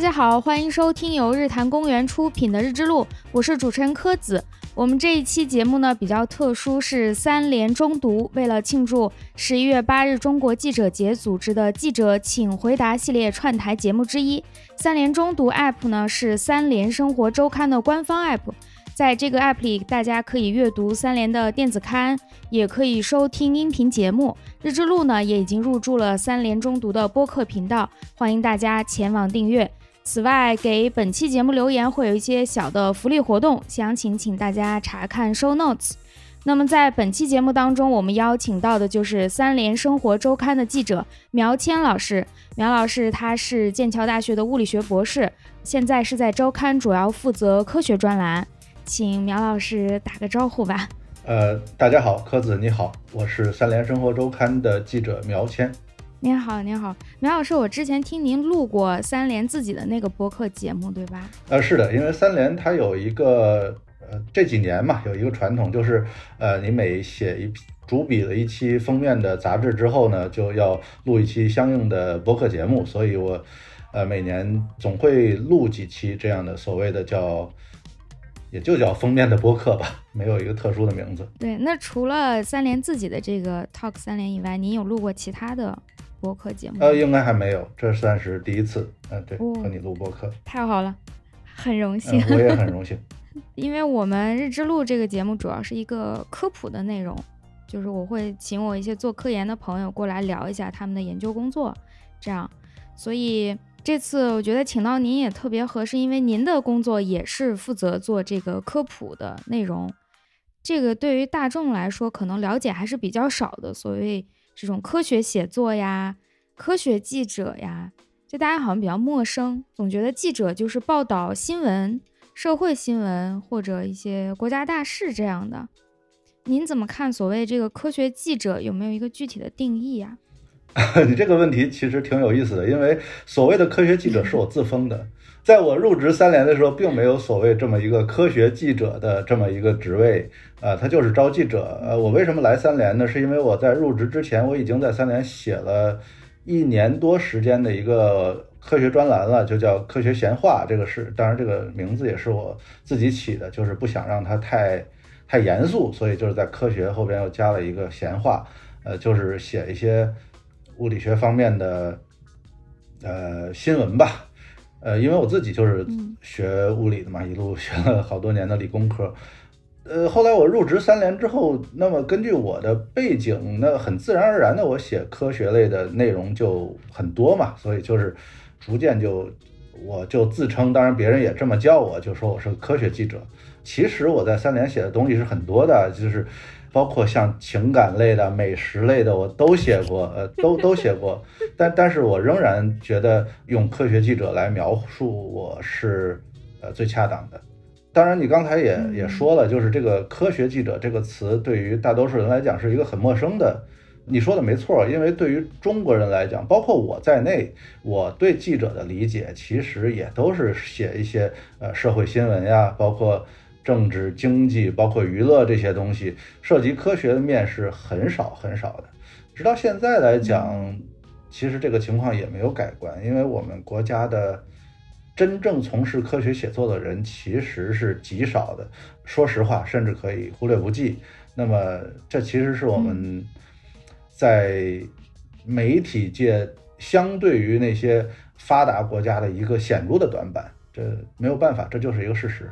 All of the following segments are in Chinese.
大家好，欢迎收听由日坛公园出品的《日之路》，我是主持人柯子。我们这一期节目呢比较特殊，是三联中读为了庆祝十一月八日中国记者节组织的记者请回答系列串台节目之一。三联中读 App 呢是三联生活周刊的官方 App，在这个 App 里，大家可以阅读三联的电子刊，也可以收听音频节目。日之路呢也已经入驻了三联中读的播客频道，欢迎大家前往订阅。此外，给本期节目留言会有一些小的福利活动，详情请大家查看 show notes。那么在本期节目当中，我们邀请到的就是三联生活周刊的记者苗谦老师。苗老师他是剑桥大学的物理学博士，现在是在周刊主要负责科学专栏，请苗老师打个招呼吧。呃，大家好，柯子你好，我是三联生活周刊的记者苗谦。您好，您好，苗老师，我之前听您录过三联自己的那个播客节目，对吧？呃，是的，因为三联它有一个呃这几年嘛，有一个传统，就是呃你每写一主笔的一期封面的杂志之后呢，就要录一期相应的播客节目，所以我呃每年总会录几期这样的所谓的叫也就叫封面的播客吧，没有一个特殊的名字。对，那除了三联自己的这个 Talk 三联以外，您有录过其他的？播客节目呃，应该还没有，这算是第一次。嗯，对，和你录播客，太好了，很荣幸。我也很荣幸，因为我们日之路这个节目主要是一个科普的内容，就是我会请我一些做科研的朋友过来聊一下他们的研究工作，这样。所以这次我觉得请到您也特别合适，因为您的工作也是负责做这个科普的内容，这个对于大众来说可能了解还是比较少的，所谓。这种科学写作呀，科学记者呀，就大家好像比较陌生，总觉得记者就是报道新闻、社会新闻或者一些国家大事这样的。您怎么看所谓这个科学记者有没有一个具体的定义呀？你这个问题其实挺有意思的，因为所谓的科学记者是我自封的。在我入职三联的时候，并没有所谓这么一个科学记者的这么一个职位，呃，他就是招记者。呃，我为什么来三联呢？是因为我在入职之前，我已经在三联写了一年多时间的一个科学专栏了，就叫《科学闲话》。这个是，当然这个名字也是我自己起的，就是不想让它太太严肃，所以就是在科学后边又加了一个闲话，呃，就是写一些物理学方面的呃新闻吧。呃，因为我自己就是学物理的嘛，一路学了好多年的理工科。呃，后来我入职三联之后，那么根据我的背景，那很自然而然的，我写科学类的内容就很多嘛，所以就是逐渐就我就自称，当然别人也这么叫我，就说我是个科学记者。其实我在三联写的东西是很多的，就是。包括像情感类的、美食类的，我都写过，呃，都 都写过，但但是我仍然觉得用科学记者来描述我是，呃，最恰当的。当然，你刚才也也说了，就是这个科学记者这个词对于大多数人来讲是一个很陌生的。你说的没错，因为对于中国人来讲，包括我在内，我对记者的理解其实也都是写一些呃社会新闻呀，包括。政治、经济，包括娱乐这些东西，涉及科学的面是很少很少的。直到现在来讲，其实这个情况也没有改观，因为我们国家的真正从事科学写作的人其实是极少的。说实话，甚至可以忽略不计。那么，这其实是我们在媒体界相对于那些发达国家的一个显著的短板。这没有办法，这就是一个事实。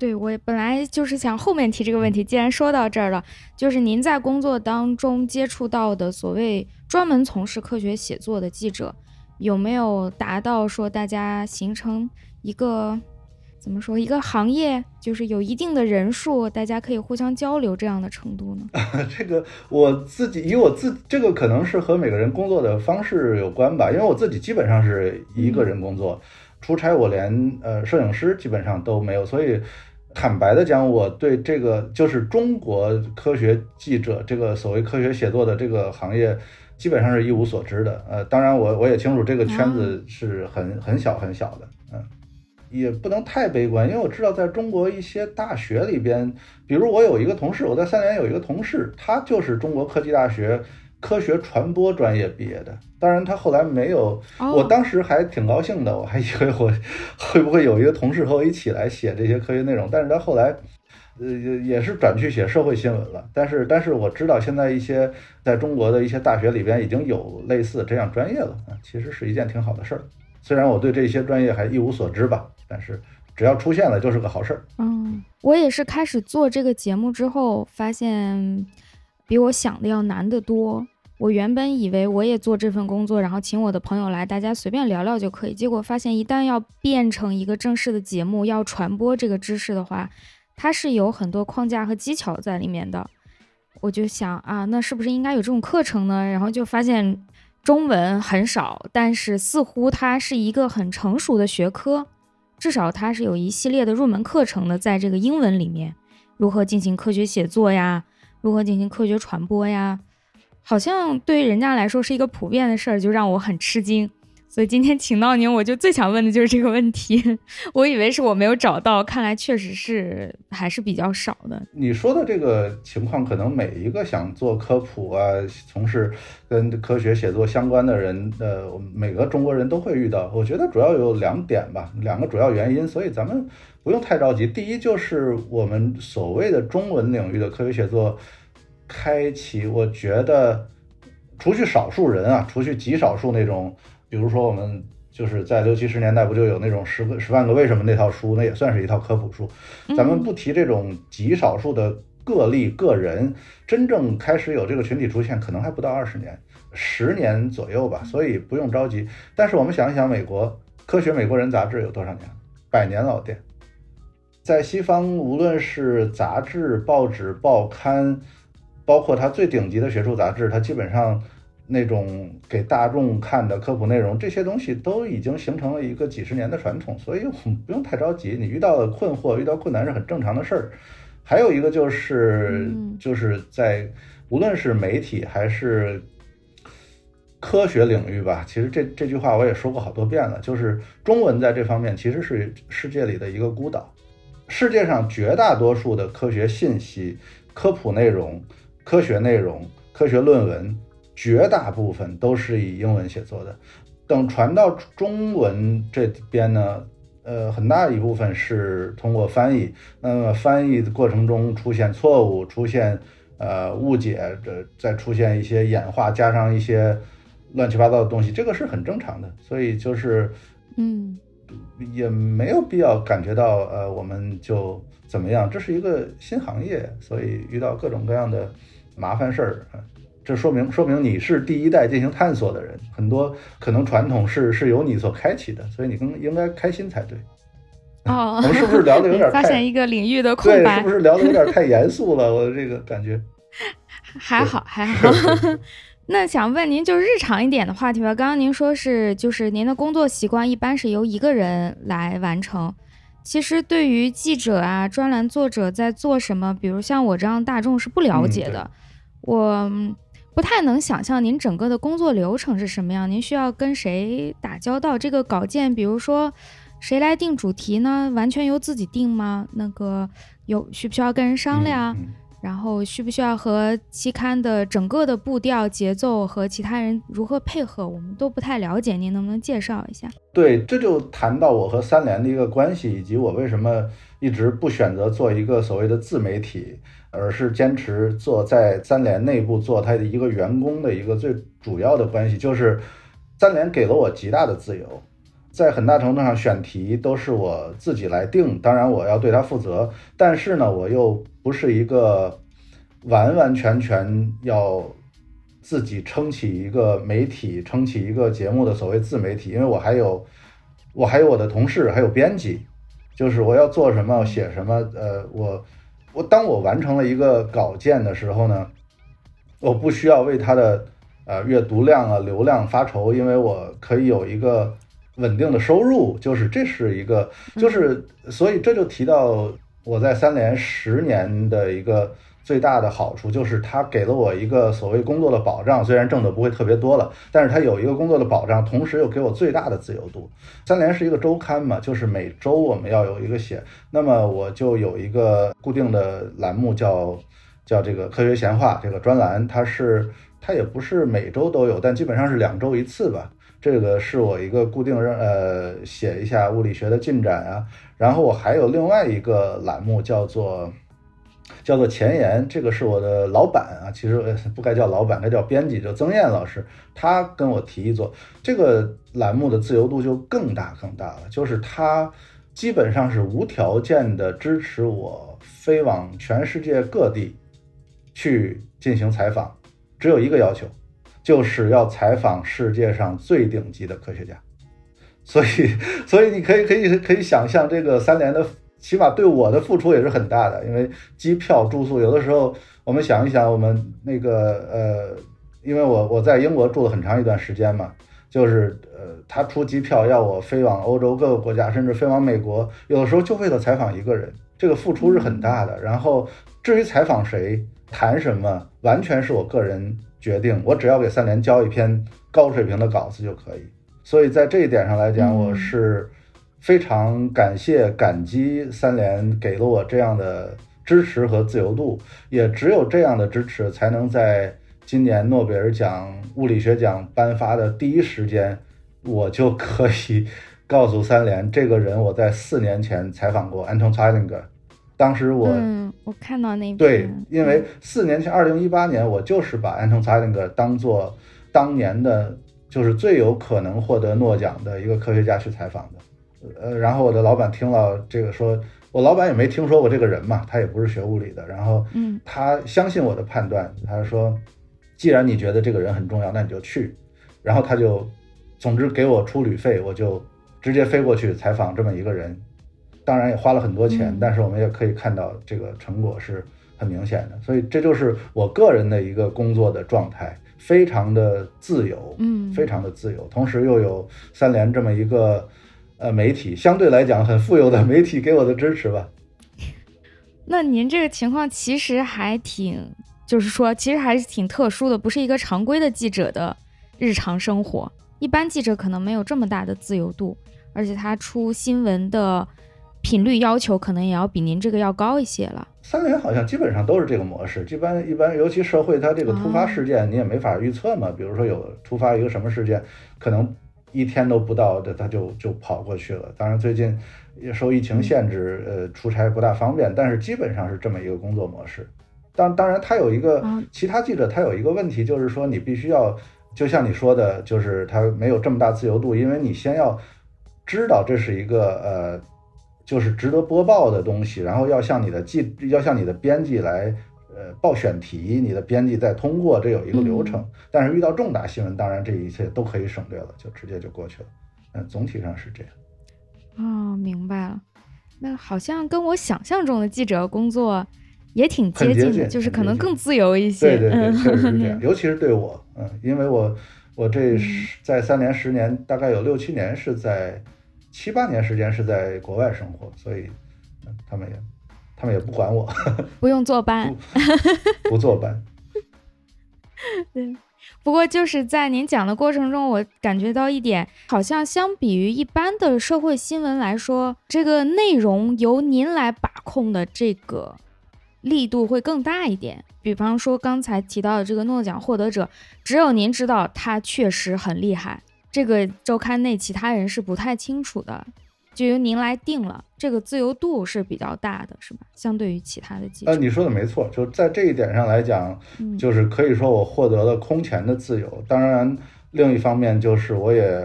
对我本来就是想后面提这个问题，既然说到这儿了，就是您在工作当中接触到的所谓专门从事科学写作的记者，有没有达到说大家形成一个怎么说一个行业，就是有一定的人数，大家可以互相交流这样的程度呢？这个我自己以我自这个可能是和每个人工作的方式有关吧，因为我自己基本上是一个人工作，出差我连呃摄影师基本上都没有，所以。坦白的讲，我对这个就是中国科学记者这个所谓科学写作的这个行业，基本上是一无所知的。呃，当然我我也清楚这个圈子是很很小很小的，嗯，也不能太悲观，因为我知道在中国一些大学里边，比如我有一个同事，我在三联有一个同事，他就是中国科技大学科学传播专业毕业的。当然，他后来没有，我当时还挺高兴的，我还以为我会不会有一个同事和我一起来写这些科学内容。但是他后来，呃，也是转去写社会新闻了。但是，但是我知道现在一些在中国的一些大学里边已经有类似这样专业了啊，其实是一件挺好的事儿。虽然我对这些专业还一无所知吧，但是只要出现了就是个好事儿。嗯，我也是开始做这个节目之后，发现比我想的要难得多。我原本以为我也做这份工作，然后请我的朋友来，大家随便聊聊就可以。结果发现，一旦要变成一个正式的节目，要传播这个知识的话，它是有很多框架和技巧在里面的。我就想啊，那是不是应该有这种课程呢？然后就发现中文很少，但是似乎它是一个很成熟的学科，至少它是有一系列的入门课程的，在这个英文里面，如何进行科学写作呀，如何进行科学传播呀。好像对于人家来说是一个普遍的事儿，就让我很吃惊。所以今天请到您，我就最想问的就是这个问题。我以为是我没有找到，看来确实是还是比较少的。你说的这个情况，可能每一个想做科普啊、从事跟科学写作相关的人，呃，每个中国人都会遇到。我觉得主要有两点吧，两个主要原因，所以咱们不用太着急。第一，就是我们所谓的中文领域的科学写作。开启，我觉得，除去少数人啊，除去极少数那种，比如说我们就是在六七十年代不就有那种十个十万个为什么那套书，那也算是一套科普书。咱们不提这种极少数的个例个人，真正开始有这个群体出现，可能还不到二十年，十年左右吧。所以不用着急。但是我们想一想，美国《科学美国人》杂志有多少年？百年老店，在西方，无论是杂志、报纸、报刊。包括它最顶级的学术杂志，它基本上那种给大众看的科普内容，这些东西都已经形成了一个几十年的传统，所以我们不用太着急。你遇到困惑、遇到困难是很正常的事儿。还有一个就是，就是在无论是媒体还是科学领域吧，其实这这句话我也说过好多遍了，就是中文在这方面其实是世界里的一个孤岛。世界上绝大多数的科学信息、科普内容。科学内容、科学论文，绝大部分都是以英文写作的。等传到中文这边呢，呃，很大一部分是通过翻译。那么翻译的过程中出现错误、出现呃误解，这再出现一些演化，加上一些乱七八糟的东西，这个是很正常的。所以就是，嗯，也没有必要感觉到呃我们就怎么样。这是一个新行业，所以遇到各种各样的。麻烦事儿啊，这说明说明你是第一代进行探索的人，很多可能传统是是由你所开启的，所以你更应该开心才对。哦，我们是不是聊的有点 发现一个领域的空白？是不是聊的有点太严肃了？我这个感觉还好还好。那想问您，就日常一点的话题吧。刚刚您说是就是您的工作习惯一般是由一个人来完成。其实，对于记者啊、专栏作者在做什么，比如像我这样大众是不了解的，我不太能想象您整个的工作流程是什么样。您需要跟谁打交道？这个稿件，比如说谁来定主题呢？完全由自己定吗？那个有需不需要跟人商量？然后需不需要和期刊的整个的步调、节奏和其他人如何配合？我们都不太了解，您能不能介绍一下？对，这就谈到我和三联的一个关系，以及我为什么一直不选择做一个所谓的自媒体，而是坚持做在三联内部做他的一个员工的一个最主要的关系，就是三联给了我极大的自由。在很大程度上，选题都是我自己来定，当然我要对他负责。但是呢，我又不是一个完完全全要自己撑起一个媒体、撑起一个节目的所谓自媒体，因为我还有我还有我的同事，还有编辑，就是我要做什么、写什么。呃，我我当我完成了一个稿件的时候呢，我不需要为他的呃阅读量啊、流量发愁，因为我可以有一个。稳定的收入，就是这是一个，就是所以这就提到我在三联十年的一个最大的好处，就是它给了我一个所谓工作的保障，虽然挣的不会特别多了，但是它有一个工作的保障，同时又给我最大的自由度。三联是一个周刊嘛，就是每周我们要有一个写，那么我就有一个固定的栏目叫叫这个科学闲话这个专栏，它是它也不是每周都有，但基本上是两周一次吧。这个是我一个固定任，呃，写一下物理学的进展啊。然后我还有另外一个栏目叫做叫做前沿，这个是我的老板啊，其实不该叫老板，该叫编辑，叫曾燕老师，他跟我提议做这个栏目的自由度就更大更大了，就是他基本上是无条件的支持我飞往全世界各地去进行采访，只有一个要求。就是要采访世界上最顶级的科学家，所以，所以你可以可以可以想象，这个三联的起码对我的付出也是很大的，因为机票、住宿，有的时候我们想一想，我们那个呃，因为我我在英国住了很长一段时间嘛，就是呃，他出机票要我飞往欧洲各个国家，甚至飞往美国，有的时候就为了采访一个人，这个付出是很大的。然后至于采访谁、谈什么，完全是我个人。决定，我只要给三联交一篇高水平的稿子就可以。所以在这一点上来讲，我是非常感谢、感激三联给了我这样的支持和自由度。也只有这样的支持，才能在今年诺贝尔奖物理学奖颁发的第一时间，我就可以告诉三联，这个人我在四年前采访过，Anton Zeilinger。当时我，嗯，我看到那对，因为四年前，二零一八年，我就是把安藤查林格当做当年的，就是最有可能获得诺奖的一个科学家去采访的。呃，然后我的老板听了这个，说我老板也没听说过这个人嘛，他也不是学物理的，然后，嗯，他相信我的判断，他说，既然你觉得这个人很重要，那你就去。然后他就，总之给我出旅费，我就直接飞过去采访这么一个人。当然也花了很多钱，但是我们也可以看到这个成果是很明显的，所以这就是我个人的一个工作的状态，非常的自由，嗯，非常的自由，同时又有三联这么一个呃媒体，相对来讲很富有的媒体给我的支持吧。那您这个情况其实还挺，就是说其实还是挺特殊的，不是一个常规的记者的日常生活，一般记者可能没有这么大的自由度，而且他出新闻的。频率要求可能也要比您这个要高一些了。三联好像基本上都是这个模式，一般一般，尤其社会它这个突发事件你也没法预测嘛。比如说有突发一个什么事件，可能一天都不到的他就就跑过去了。当然最近也受疫情限制，呃，出差不大方便，但是基本上是这么一个工作模式。当当然他有一个其他记者他有一个问题，就是说你必须要就像你说的，就是他没有这么大自由度，因为你先要知道这是一个呃。就是值得播报的东西，然后要向你的记，要向你的编辑来，呃，报选题，你的编辑再通过，这有一个流程。但是遇到重大新闻，当然这一切都可以省略了，就直接就过去了。嗯，总体上是这样。哦，明白了。那好像跟我想象中的记者工作也挺接近的，就是可能更自由一些。对对对，确实是这样。尤其是对我，嗯，因为我我这在三年十年，大概有六七年是在。七八年时间是在国外生活，所以他们也，他们也不管我，不用坐班，不坐班。对，不过就是在您讲的过程中，我感觉到一点，好像相比于一般的社会新闻来说，这个内容由您来把控的这个力度会更大一点。比方说刚才提到的这个诺奖获得者，只有您知道他确实很厉害。这个周刊内其他人是不太清楚的，就由您来定了。这个自由度是比较大的，是吧？相对于其他的记者，呃，你说的没错，就在这一点上来讲，就是可以说我获得了空前的自由。当然，另一方面就是我也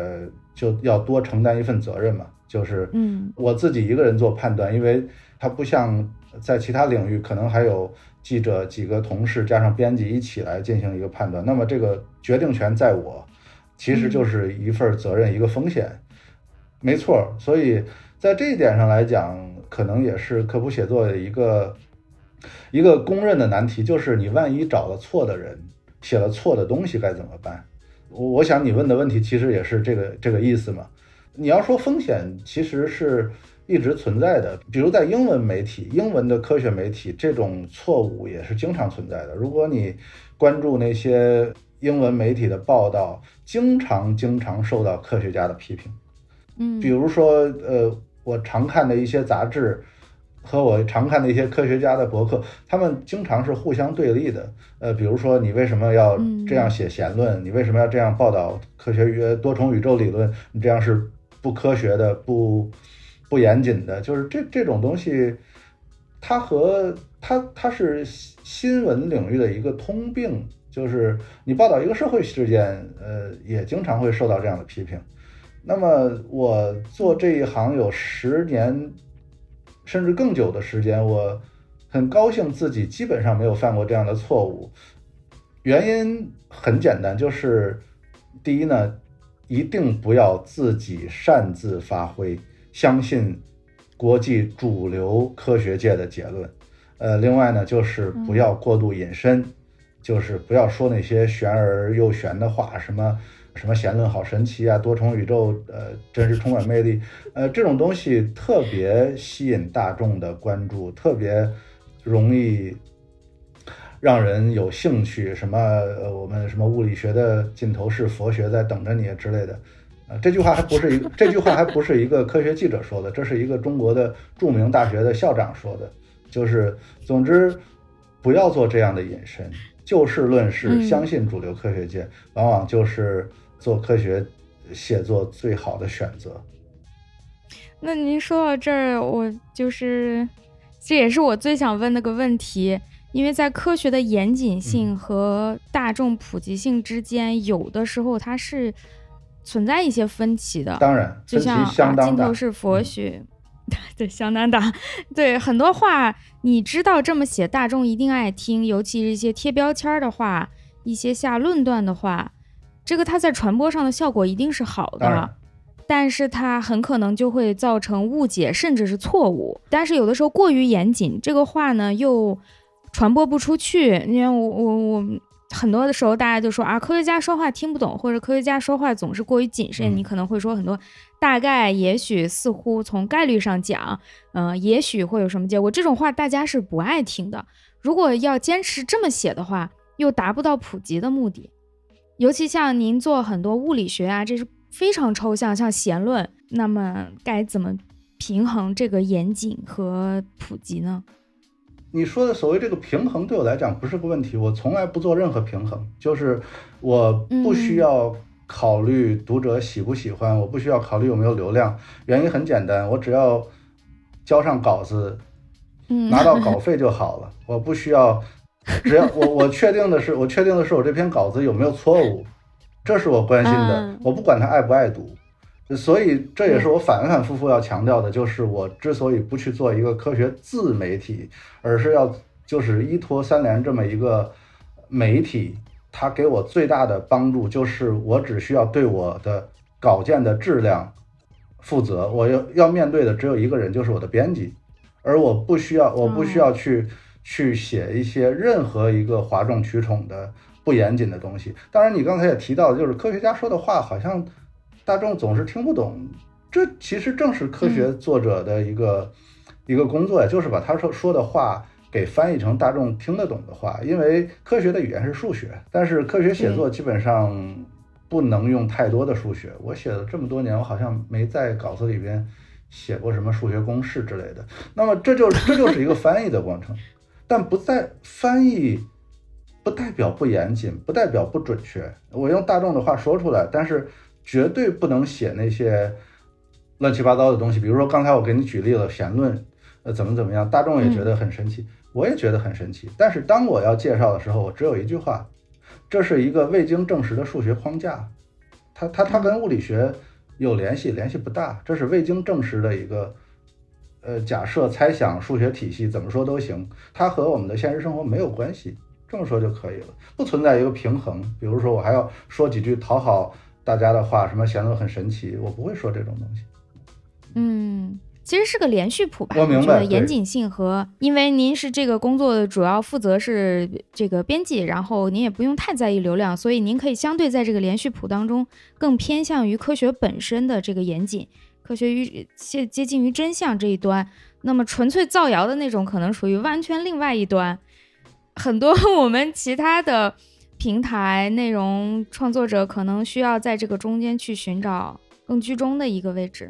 就要多承担一份责任嘛，就是嗯，我自己一个人做判断，因为它不像在其他领域，可能还有记者几个同事加上编辑一起来进行一个判断。那么这个决定权在我。其实就是一份责任，一个风险，没错。所以在这一点上来讲，可能也是科普写作的一个一个公认的难题，就是你万一找了错的人，写了错的东西该怎么办？我我想你问的问题其实也是这个这个意思嘛。你要说风险，其实是一直存在的。比如在英文媒体、英文的科学媒体，这种错误也是经常存在的。如果你关注那些。英文媒体的报道经常经常受到科学家的批评，嗯，比如说，呃，我常看的一些杂志，和我常看的一些科学家的博客，他们经常是互相对立的。呃，比如说你为什么要这样写弦论？你为什么要这样报道科学宇多重宇宙理论？你这样是不科学的，不不严谨的。就是这这种东西，它和它它是新闻领域的一个通病。就是你报道一个社会事件，呃，也经常会受到这样的批评。那么我做这一行有十年。甚至更久的时间，我很高兴自己基本上没有犯过这样的错误。原因很简单，就是第一呢，一定不要自己擅自发挥，相信国际主流科学界的结论。呃，另外呢，就是不要过度引申，就是不要说那些玄而又玄的话，什么。什么弦论好神奇啊，多重宇宙，呃，真是充满魅力，呃，这种东西特别吸引大众的关注，特别容易让人有兴趣。什么，呃，我们什么物理学的尽头是佛学在等着你之类的，啊，这句话还不是一个，这句话还不是一个科学记者说的，这是一个中国的著名大学的校长说的。就是，总之，不要做这样的引申，就事论事，相信主流科学界，往往就是。做科学写作最好的选择。那您说到这儿，我就是这也是我最想问那个问题，因为在科学的严谨性和大众普及性之间，有的时候它是存在一些分歧的。当然，就像镜头是佛学，对，相当大。对，很多话你知道这么写，大众一定爱听，尤其是一些贴标签的话，一些下论断的话。这个它在传播上的效果一定是好的，但是它很可能就会造成误解，甚至是错误。但是有的时候过于严谨，这个话呢又传播不出去。因为我我我很多的时候大家就说啊，科学家说话听不懂，或者科学家说话总是过于谨慎。你可能会说很多大概、也许、似乎，从概率上讲，嗯，也许会有什么结果。这种话大家是不爱听的。如果要坚持这么写的话，又达不到普及的目的。尤其像您做很多物理学啊，这是非常抽象，像弦论，那么该怎么平衡这个严谨和普及呢？你说的所谓这个平衡，对我来讲不是个问题，我从来不做任何平衡，就是我不需要考虑读者喜不喜欢，我不需要考虑有没有流量，原因很简单，我只要交上稿子，拿到稿费就好了，我不需要。只要我我确定的是，我确定的是我这篇稿子有没有错误，这是我关心的。我不管他爱不爱读，所以这也是我反反复复要强调的，就是我之所以不去做一个科学自媒体，而是要就是依托三联这么一个媒体，它给我最大的帮助就是我只需要对我的稿件的质量负责，我要要面对的只有一个人，就是我的编辑，而我不需要，我不需要去。去写一些任何一个哗众取宠的不严谨的东西。当然，你刚才也提到，就是科学家说的话好像大众总是听不懂。这其实正是科学作者的一个一个工作呀，就是把他说说的话给翻译成大众听得懂的话。因为科学的语言是数学，但是科学写作基本上不能用太多的数学。我写了这么多年，我好像没在稿子里边写过什么数学公式之类的。那么，这就 这就是一个翻译的过程。但不在翻译，不代表不严谨，不代表不准确。我用大众的话说出来，但是绝对不能写那些乱七八糟的东西。比如说刚才我给你举例了弦论，呃，怎么怎么样，大众也觉得很神奇，我也觉得很神奇。但是当我要介绍的时候，我只有一句话：这是一个未经证实的数学框架，它它它跟物理学有联系，联系不大。这是未经证实的一个。呃，假设、猜想、数学体系怎么说都行，它和我们的现实生活没有关系，这么说就可以了，不存在一个平衡。比如说，我还要说几句讨好大家的话，什么弦论很神奇，我不会说这种东西。嗯，其实是个连续谱吧。我明白。严谨性和，因为您是这个工作的主要负责是这个编辑，然后您也不用太在意流量，所以您可以相对在这个连续谱当中更偏向于科学本身的这个严谨。科学与接接近于真相这一端，那么纯粹造谣的那种可能属于完全另外一端。很多 我们其他的平台内容创作者可能需要在这个中间去寻找更居中的一个位置，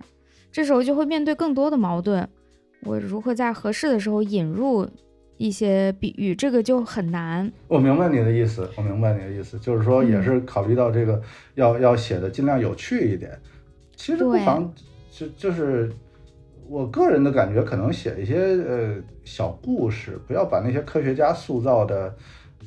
这时候就会面对更多的矛盾。我如何在合适的时候引入一些比喻，这个就很难。我明白你的意思，我明白你的意思，就是说也是考虑到这个要要写的尽量有趣一点。其实不妨就就是我个人的感觉，可能写一些呃小故事，不要把那些科学家塑造的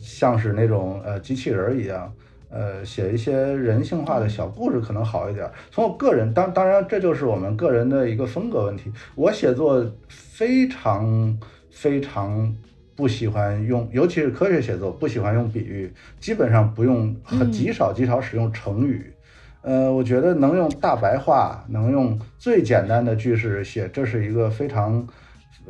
像是那种呃机器人一样。呃，写一些人性化的小故事可能好一点。从我个人，当当然这就是我们个人的一个风格问题。我写作非常非常不喜欢用，尤其是科学写作，不喜欢用比喻，基本上不用，很极少极少使用成语。呃，我觉得能用大白话，能用最简单的句式写，这是一个非常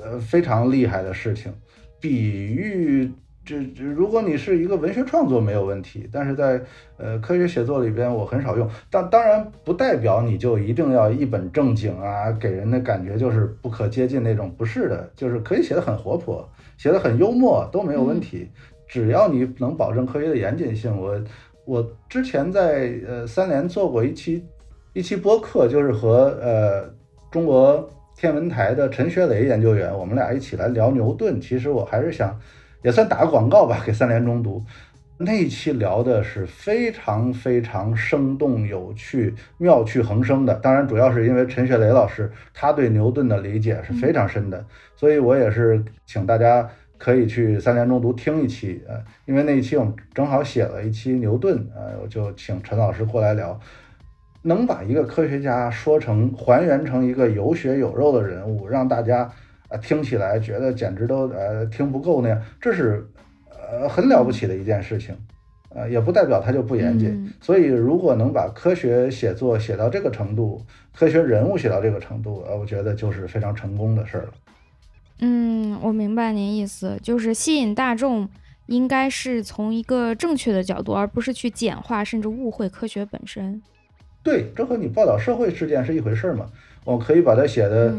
呃非常厉害的事情。比喻。这这，如果你是一个文学创作没有问题，但是在呃科学写作里边我很少用，但当然不代表你就一定要一本正经啊，给人的感觉就是不可接近那种，不是的，就是可以写的很活泼，写的很幽默都没有问题，只要你能保证科学的严谨性。我我之前在呃三联做过一期一期播客，就是和呃中国天文台的陈学雷研究员，我们俩一起来聊牛顿，其实我还是想。也算打个广告吧，给三联中读那一期聊的是非常非常生动有趣、妙趣横生的。当然，主要是因为陈学雷老师他对牛顿的理解是非常深的，所以我也是请大家可以去三联中读听一期呃，因为那一期我们正好写了一期牛顿呃，我就请陈老师过来聊，能把一个科学家说成还原成一个有血有肉的人物，让大家。啊，听起来觉得简直都呃听不够那样，这是呃很了不起的一件事情，呃也不代表它就不严谨。所以如果能把科学写作写到这个程度，科学人物写到这个程度，呃，我觉得就是非常成功的事儿了。嗯，我明白您意思，就是吸引大众应该是从一个正确的角度，而不是去简化甚至误会科学本身。对，这和你报道社会事件是一回事儿嘛？我可以把它写的。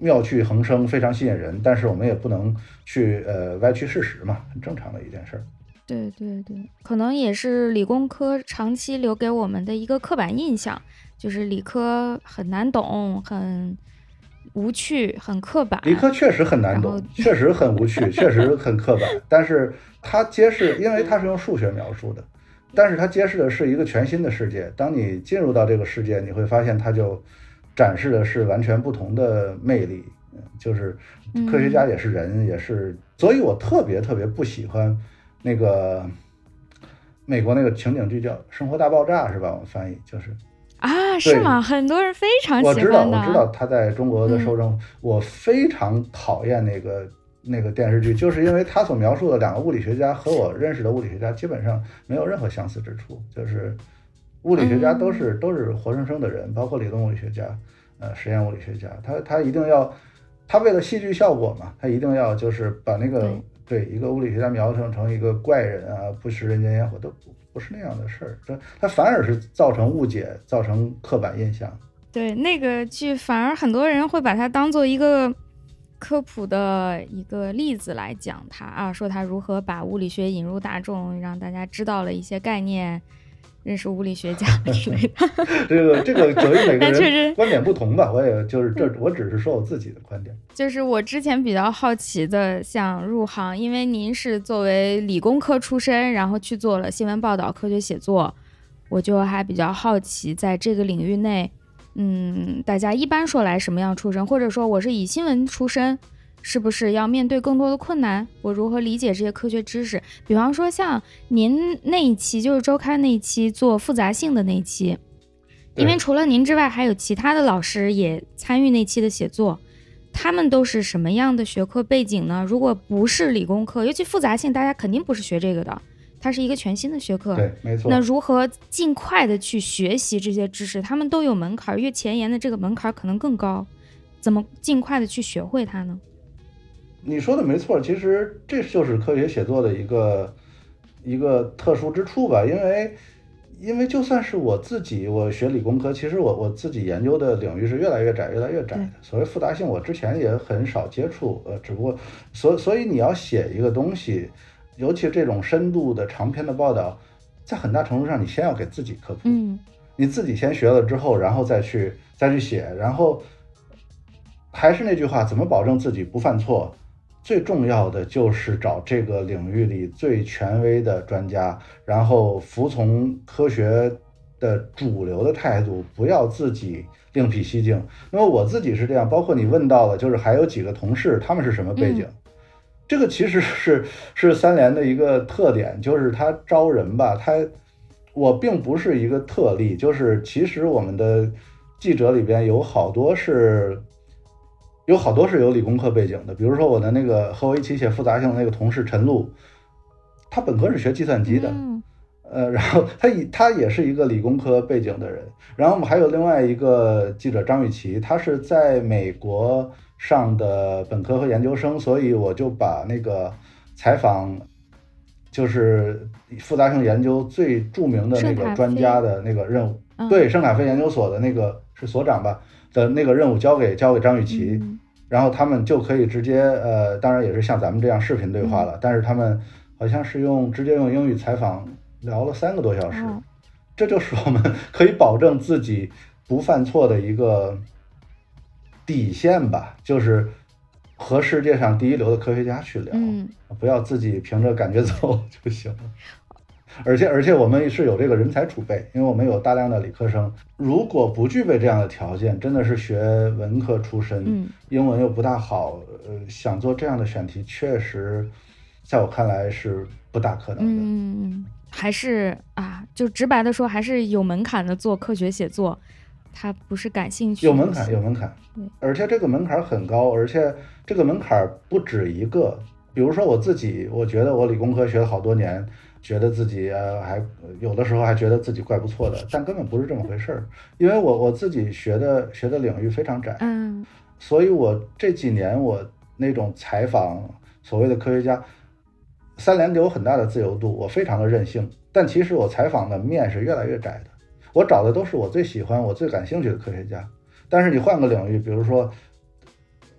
妙趣横生，非常吸引人，但是我们也不能去呃歪曲事实嘛，很正常的一件事儿。对对对，可能也是理工科长期留给我们的一个刻板印象，就是理科很难懂，很无趣，很刻板。理科确实很难懂，确实很无趣，确实很刻板。但是它揭示，因为它是用数学描述的，但是它揭示的是一个全新的世界。当你进入到这个世界，你会发现它就。展示的是完全不同的魅力，就是科学家也是人，也是，所以我特别特别不喜欢那个美国那个情景剧叫《生活大爆炸》，是吧？我翻译就是啊，是吗？很多人非常喜欢我知道，我知道他在中国的受众，我非常讨厌那个那个电视剧，就是因为他所描述的两个物理学家和我认识的物理学家基本上没有任何相似之处，就是。物理学家都是都是活生生的人，包括理论物理学家，呃，实验物理学家，他他一定要，他为了戏剧效果嘛，他一定要就是把那个对一个物理学家描述成一个怪人啊，不食人间烟火，都不不是那样的事儿，这他反而是造成误解，造成刻板印象。对那个剧，反而很多人会把它当做一个科普的一个例子来讲它啊，说他如何把物理学引入大众，让大家知道了一些概念。认识物理学家 之类的，这个这个由于每个人观点不同吧，我也就是这，我只是说我自己的观点。就是我之前比较好奇的，想入行，因为您是作为理工科出身，然后去做了新闻报道、科学写作，我就还比较好奇，在这个领域内，嗯，大家一般说来什么样出身，或者说我是以新闻出身。是不是要面对更多的困难？我如何理解这些科学知识？比方说，像您那一期，就是周刊那一期做复杂性的那一期，因为除了您之外，还有其他的老师也参与那期的写作，他们都是什么样的学科背景呢？如果不是理工科，尤其复杂性，大家肯定不是学这个的，它是一个全新的学科。对，没错。那如何尽快的去学习这些知识？他们都有门槛，越前沿的这个门槛可能更高，怎么尽快的去学会它呢？你说的没错，其实这就是科学写作的一个一个特殊之处吧。因为，因为就算是我自己，我学理工科，其实我我自己研究的领域是越来越窄，越来越窄的。所谓复杂性，我之前也很少接触，呃，只不过，所所以你要写一个东西，尤其这种深度的长篇的报道，在很大程度上，你先要给自己科普，嗯，你自己先学了之后，然后再去再去写，然后。还是那句话，怎么保证自己不犯错？最重要的就是找这个领域里最权威的专家，然后服从科学的主流的态度，不要自己另辟蹊径。那么我自己是这样，包括你问到了，就是还有几个同事，他们是什么背景？这个其实是是三联的一个特点，就是他招人吧，他我并不是一个特例，就是其实我们的记者里边有好多是。有好多是有理工科背景的，比如说我的那个和我一起写复杂性的那个同事陈露，他本科是学计算机的，呃，然后他以他也是一个理工科背景的人。然后我们还有另外一个记者张雨绮，他是在美国上的本科和研究生，所以我就把那个采访就是复杂性研究最著名的那个专家的那个任务，对圣卡菲研究所的那个是所长吧的那个任务交给交给张雨绮。然后他们就可以直接，呃，当然也是像咱们这样视频对话了。但是他们好像是用直接用英语采访聊了三个多小时，这就是我们可以保证自己不犯错的一个底线吧，就是和世界上第一流的科学家去聊，不要自己凭着感觉走就行了。而且而且我们是有这个人才储备，因为我们有大量的理科生。如果不具备这样的条件，真的是学文科出身，英文又不大好，呃，想做这样的选题，确实，在我看来是不大可能的。嗯，还是啊，就直白的说，还是有门槛的。做科学写作，他不是感兴趣。有门槛，有门槛。而且这个门槛很高，而且这个门槛不止一个。比如说我自己，我觉得我理工科学了好多年。觉得自己呃还有的时候还觉得自己怪不错的，但根本不是这么回事儿，因为我我自己学的学的领域非常窄，嗯，所以我这几年我那种采访所谓的科学家，三联给我很大的自由度，我非常的任性，但其实我采访的面是越来越窄的，我找的都是我最喜欢、我最感兴趣的科学家，但是你换个领域，比如说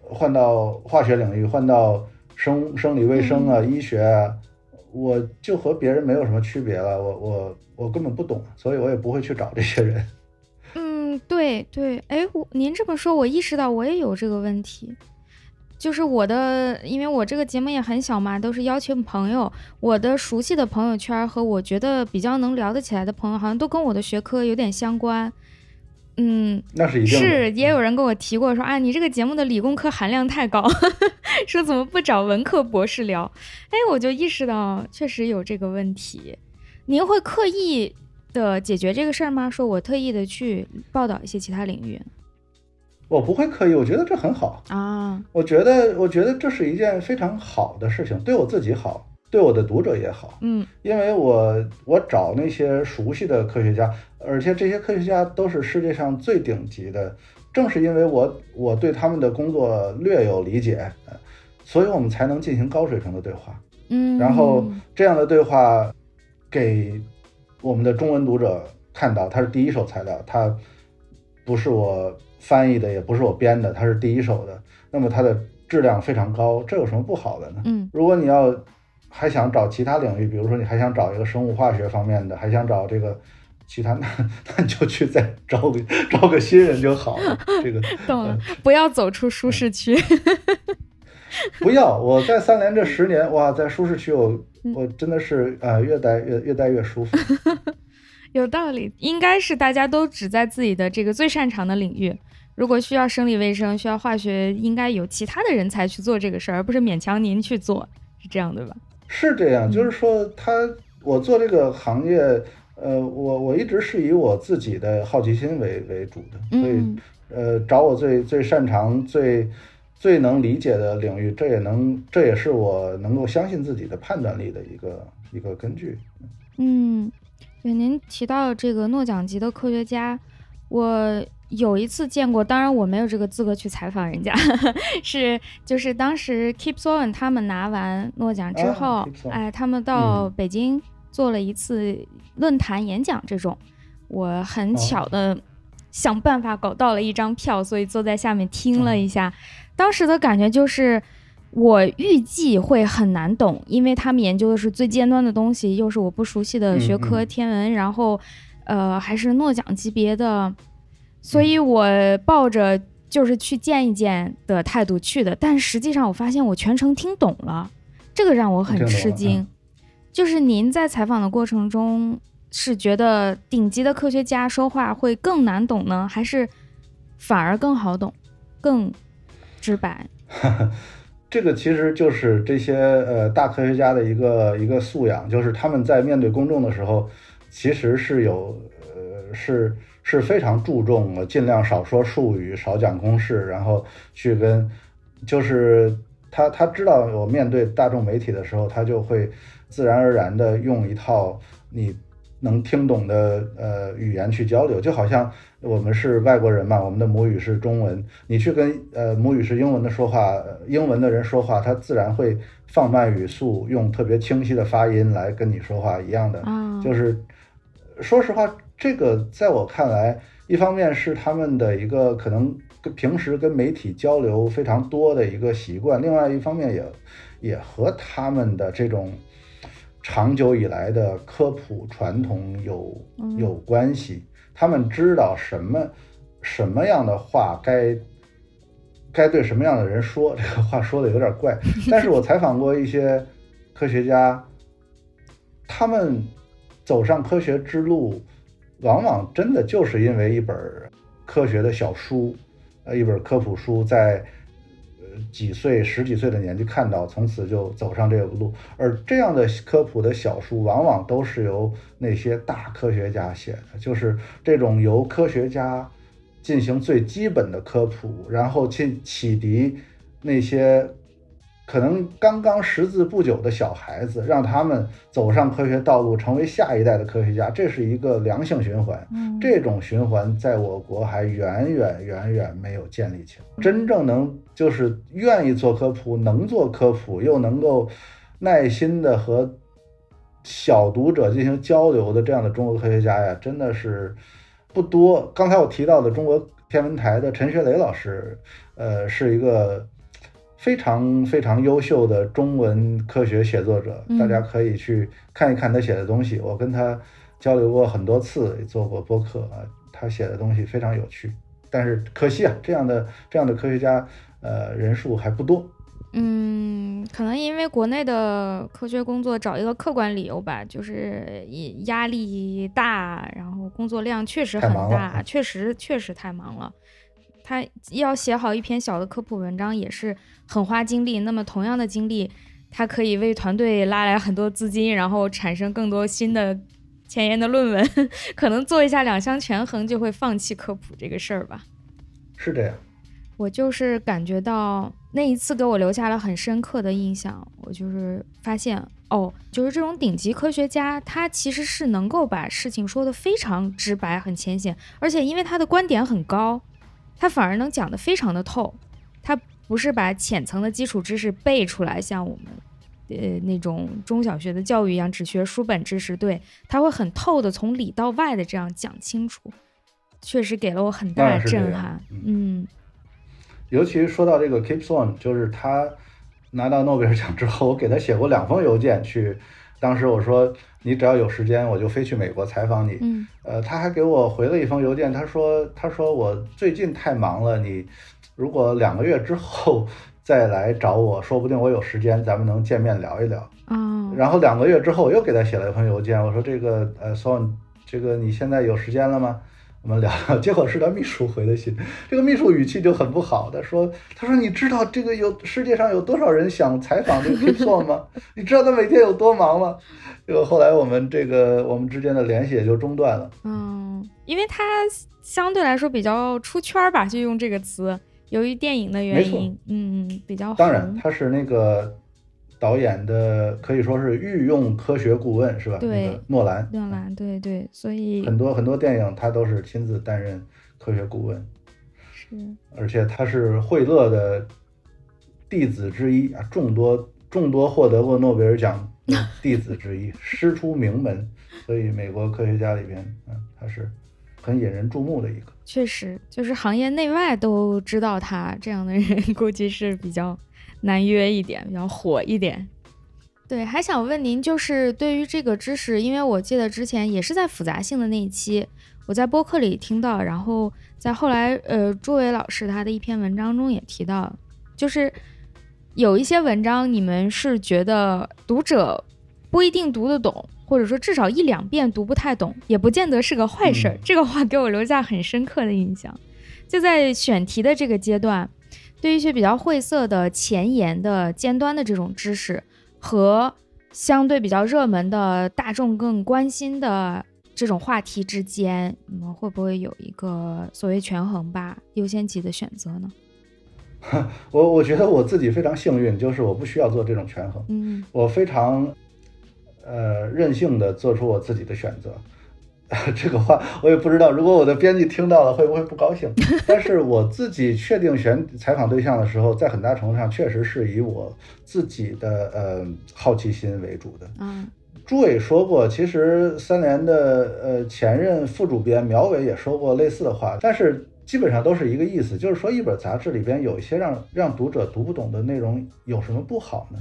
换到化学领域，换到生生理卫生啊、医学啊。我就和别人没有什么区别了，我我我根本不懂，所以我也不会去找这些人。嗯，对对，哎，我您这么说，我意识到我也有这个问题，就是我的，因为我这个节目也很小嘛，都是邀请朋友，我的熟悉的朋友圈和我觉得比较能聊得起来的朋友，好像都跟我的学科有点相关。嗯，那是一定是，也有人跟我提过说啊，你这个节目的理工科含量太高，说怎么不找文科博士聊？哎，我就意识到确实有这个问题。您会刻意的解决这个事儿吗？说我特意的去报道一些其他领域？我不会刻意，我觉得这很好啊。我觉得，我觉得这是一件非常好的事情，对我自己好。对我的读者也好，嗯，因为我我找那些熟悉的科学家，而且这些科学家都是世界上最顶级的。正是因为我我对他们的工作略有理解，所以我们才能进行高水平的对话。嗯，然后这样的对话给我们的中文读者看到，它是第一手材料，它不是我翻译的，也不是我编的，它是第一手的。那么它的质量非常高，这有什么不好的呢？嗯，如果你要。还想找其他领域，比如说你还想找一个生物化学方面的，还想找这个其他，那那你就去再招个招个新人就好了。这个 懂了，不要走出舒适区。不要，我在三联这十年，哇，在舒适区，我我真的是啊，越待越越待越舒服。有道理，应该是大家都只在自己的这个最擅长的领域。如果需要生理卫生，需要化学，应该有其他的人才去做这个事儿，而不是勉强您去做，是这样对吧？是这样，就是说，他我做这个行业，呃，我我一直是以我自己的好奇心为为主的，所以，呃，找我最最擅长、最最能理解的领域，这也能，这也是我能够相信自己的判断力的一个一个根据。嗯，对，您提到这个诺奖级的科学家，我。有一次见过，当然我没有这个资格去采访人家，是就是当时 Keep Sowen 他们拿完诺奖之后，哎，他们到北京做了一次论坛演讲，这种，我很巧的想办法搞到了一张票，所以坐在下面听了一下，当时的感觉就是我预计会很难懂，因为他们研究的是最尖端的东西，又是我不熟悉的学科天文，然后呃还是诺奖级别的。所以，我抱着就是去见一见的态度去的，但实际上我发现我全程听懂了，这个让我很吃惊。就是您在采访的过程中，是觉得顶级的科学家说话会更难懂呢，还是反而更好懂、更直白？这个其实就是这些呃大科学家的一个一个素养，就是他们在面对公众的时候，其实是有呃是。是非常注重尽量少说术语，少讲公式，然后去跟，就是他他知道我面对大众媒体的时候，他就会自然而然的用一套你能听懂的呃语言去交流，就好像我们是外国人嘛，我们的母语是中文，你去跟呃母语是英文的说话，英文的人说话，他自然会放慢语速，用特别清晰的发音来跟你说话一样的，就是说实话。这个在我看来，一方面是他们的一个可能跟平时跟媒体交流非常多的一个习惯，另外一方面也也和他们的这种长久以来的科普传统有有关系。他们知道什么什么样的话该该对什么样的人说，这个话说的有点怪。但是我采访过一些科学家，他们走上科学之路。往往真的就是因为一本科学的小书，呃，一本科普书，在呃几岁、十几岁的年纪看到，从此就走上这个路。而这样的科普的小书，往往都是由那些大科学家写的，就是这种由科学家进行最基本的科普，然后去启迪那些。可能刚刚识字不久的小孩子，让他们走上科学道路，成为下一代的科学家，这是一个良性循环。这种循环在我国还远远远远没有建立起来。真正能就是愿意做科普、能做科普又能够耐心的和小读者进行交流的这样的中国科学家呀，真的是不多。刚才我提到的中国天文台的陈学雷老师，呃，是一个。非常非常优秀的中文科学写作者，大家可以去看一看他写的东西。我跟他交流过很多次，也做过播客啊。他写的东西非常有趣，但是可惜啊，这样的这样的科学家，呃，人数还不多。嗯，可能因为国内的科学工作找一个客观理由吧，就是压力大，然后工作量确实很大，确实确实太忙了。他要写好一篇小的科普文章也是很花精力。那么同样的精力，他可以为团队拉来很多资金，然后产生更多新的前沿的论文。可能做一下两相权衡，就会放弃科普这个事儿吧。是这样。我就是感觉到那一次给我留下了很深刻的印象。我就是发现哦，就是这种顶级科学家，他其实是能够把事情说得非常直白、很浅显，而且因为他的观点很高。他反而能讲得非常的透，他不是把浅层的基础知识背出来，像我们，呃那种中小学的教育一样，只学书本知识。对他会很透的从里到外的这样讲清楚，确实给了我很大的震撼。嗯，尤其说到这个 Keep Swan，就是他拿到诺贝尔奖之后，我给他写过两封邮件去。当时我说，你只要有时间，我就飞去美国采访你。嗯，呃，他还给我回了一封邮件，他说，他说我最近太忙了，你如果两个月之后 再来找我，说不定我有时间，咱们能见面聊一聊。嗯，然后两个月之后，我又给他写了一封邮件，我说这个，呃，Son，这个你现在有时间了吗？我们聊聊，结果是他秘书回的信，这个秘书语气就很不好，他说：“他说你知道这个有世界上有多少人想采访这个 Kipson 吗？你知道他每天有多忙吗？”结果后来我们这个我们之间的联系也就中断了。嗯，因为他相对来说比较出圈吧，就用这个词，由于电影的原因，嗯，比较当然他是那个。导演的可以说是御用科学顾问是吧？对，诺兰。诺兰，对对，所以很多很多电影他都是亲自担任科学顾问。是。而且他是惠勒的弟子之一啊，众多众多获得过诺贝尔奖的弟子之一，师出名门，所以美国科学家里边，嗯，他是很引人注目的一个。确实，就是行业内外都知道他这样的人，估计是比较。难约一点，比较火一点。对，还想问您，就是对于这个知识，因为我记得之前也是在复杂性的那一期，我我在播客里听到，然后在后来呃朱伟老师他的一篇文章中也提到，就是有一些文章你们是觉得读者不一定读得懂，或者说至少一两遍读不太懂，也不见得是个坏事儿。这个话给我留下很深刻的印象。就在选题的这个阶段，对于一些比较晦涩的前沿的尖端的这种知识和相对比较热门的大众更关心的这种话题之间，你们会不会有一个所谓权衡吧？优先级的选择呢？我我觉得我自己非常幸运，就是我不需要做这种权衡，嗯我非常呃任性的做出我自己的选择。这个话我也不知道，如果我的编辑听到了会不会不高兴？但是我自己确定选采访对象的时候，在很大程度上确实是以我自己的呃好奇心为主的。嗯朱伟说过，其实三联的呃前任副主编苗伟也说过类似的话，但是基本上都是一个意思，就是说一本杂志里边有一些让让读者读不懂的内容，有什么不好呢？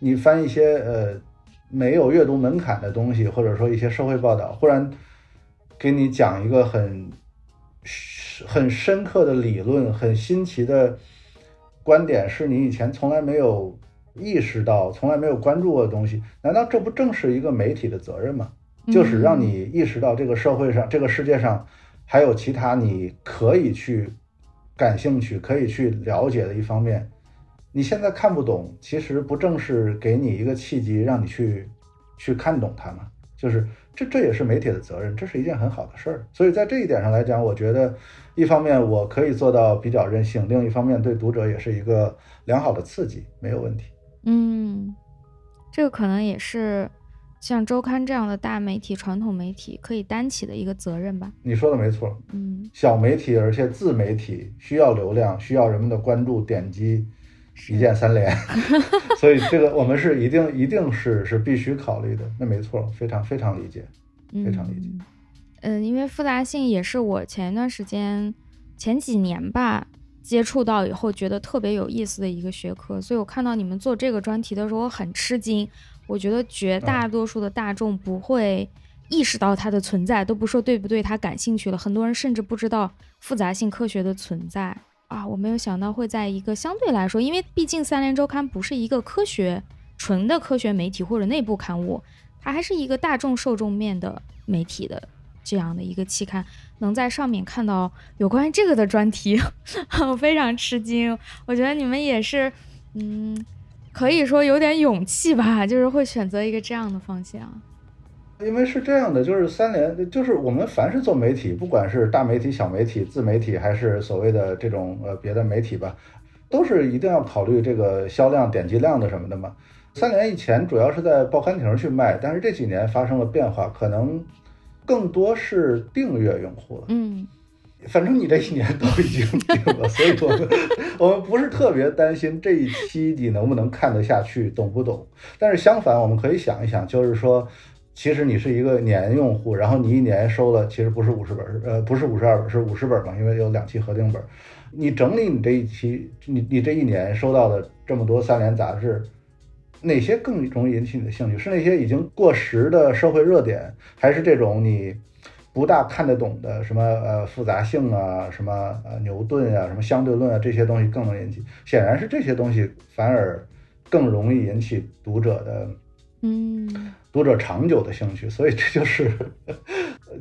你翻一些呃没有阅读门槛的东西，或者说一些社会报道，忽然给你讲一个很很深刻的理论，很新奇的观点，是你以前从来没有意识到、从来没有关注过的东西，难道这不正是一个媒体的责任吗？就是让你意识到这个社会上、这个世界上还有其他你可以去感兴趣、可以去了解的一方面。你现在看不懂，其实不正是给你一个契机，让你去去看懂它吗？就是这，这也是媒体的责任，这是一件很好的事儿。所以在这一点上来讲，我觉得一方面我可以做到比较任性，另一方面对读者也是一个良好的刺激，没有问题。嗯，这个可能也是像周刊这样的大媒体、传统媒体可以担起的一个责任吧。你说的没错，嗯，小媒体而且自媒体需要流量，需要人们的关注、点击，一键三连，所以这个我们是一定一定是是必须考虑的。那没错，非常非常理解。非常理解嗯。嗯，因为复杂性也是我前一段时间前几年吧接触到以后觉得特别有意思的一个学科，所以我看到你们做这个专题的时候，我很吃惊。我觉得绝大多数的大众不会意识到它的存在，都不说对不对它感兴趣了，很多人甚至不知道复杂性科学的存在啊！我没有想到会在一个相对来说，因为毕竟三联周刊不是一个科学纯的科学媒体或者内部刊物，它还是一个大众受众面的媒体的这样的一个期刊，能在上面看到有关于这个的专题，我非常吃惊。我觉得你们也是，嗯，可以说有点勇气吧，就是会选择一个这样的方向。因为是这样的，就是三联，就是我们凡是做媒体，不管是大媒体、小媒体、自媒体，还是所谓的这种呃别的媒体吧，都是一定要考虑这个销量、点击量的什么的嘛。三联以前主要是在报刊亭去卖，但是这几年发生了变化，可能更多是订阅用户了。嗯反正你这一年都已经定了，所以我们 我们不是特别担心这一期你能不能看得下去，懂不懂？但是相反，我们可以想一想，就是说，其实你是一个年用户，然后你一年收了，其实不是五十本，呃，不是五十二本，是五十本嘛，因为有两期合订本。你整理你这一期，你你这一年收到的这么多三联杂志，哪些更容易引起你的兴趣？是那些已经过时的社会热点，还是这种你？不大看得懂的什么呃复杂性啊，什么呃牛顿啊，什么相对论啊，这些东西更能引起。显然是这些东西反而更容易引起读者的，嗯读者长久的兴趣。所以这就是，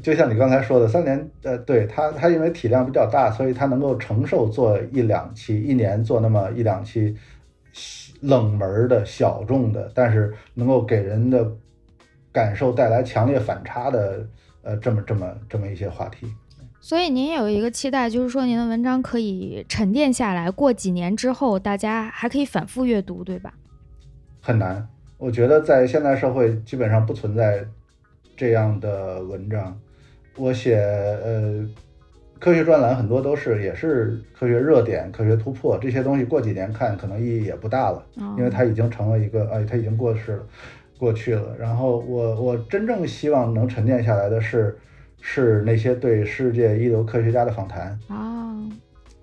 就像你刚才说的，三年呃，对他，他因为体量比较大，所以他能够承受做一两期，一年做那么一两期冷门的小众的，但是能够给人的感受带来强烈反差的。呃，这么这么这么一些话题，所以您有一个期待，就是说您的文章可以沉淀下来，过几年之后，大家还可以反复阅读，对吧？很难，我觉得在现代社会基本上不存在这样的文章。我写呃科学专栏很多都是也是科学热点、科学突破这些东西，过几年看可能意义也不大了，哦、因为它已经成了一个呃，它已经过世了。过去了，然后我我真正希望能沉淀下来的是，是那些对世界一流科学家的访谈啊。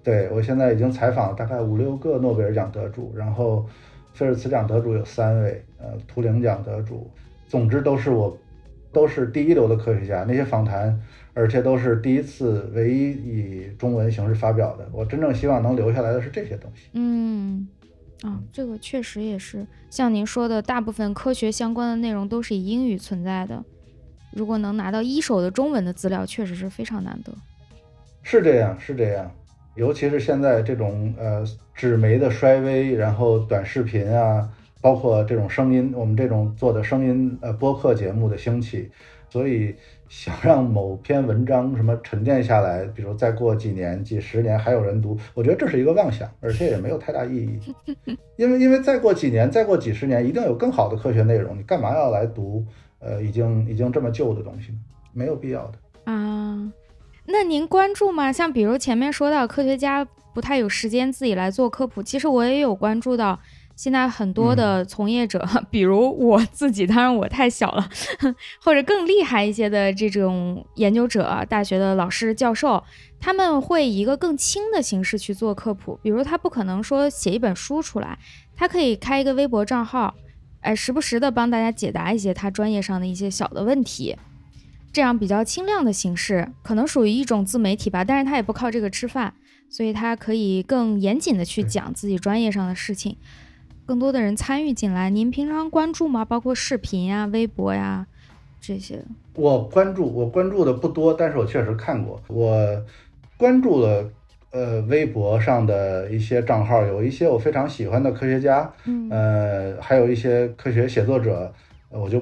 对我现在已经采访了大概五六个诺贝尔奖得主，然后菲尔茨奖得主有三位，呃，图灵奖得主，总之都是我都是第一流的科学家。那些访谈，而且都是第一次唯一以中文形式发表的。我真正希望能留下来的是这些东西。嗯，啊，这个确实也是像您说的，大部分科学相关的内容都是以英语存在的。如果能拿到一手的中文的资料，确实是非常难得。是这样，是这样。尤其是现在这种呃纸媒的衰微，然后短视频啊，包括这种声音，我们这种做的声音呃播客节目的兴起，所以想让某篇文章什么沉淀下来，比如再过几年、几十年还有人读，我觉得这是一个妄想，而且也没有太大意义。因为因为再过几年、再过几十年，一定有更好的科学内容，你干嘛要来读呃已经已经这么旧的东西呢？没有必要的啊。那您关注吗？像比如前面说到科学家不太有时间自己来做科普，其实我也有关注到，现在很多的从业者，比如我自己，当然我太小了，或者更厉害一些的这种研究者、大学的老师、教授，他们会以一个更轻的形式去做科普，比如他不可能说写一本书出来，他可以开一个微博账号，哎，时不时的帮大家解答一些他专业上的一些小的问题。这样比较轻量的形式，可能属于一种自媒体吧，但是他也不靠这个吃饭，所以他可以更严谨的去讲自己专业上的事情，更多的人参与进来。您平常关注吗？包括视频呀、微博呀这些？我关注，我关注的不多，但是我确实看过。我关注了，呃，微博上的一些账号，有一些我非常喜欢的科学家，嗯，呃，还有一些科学写作者，我就。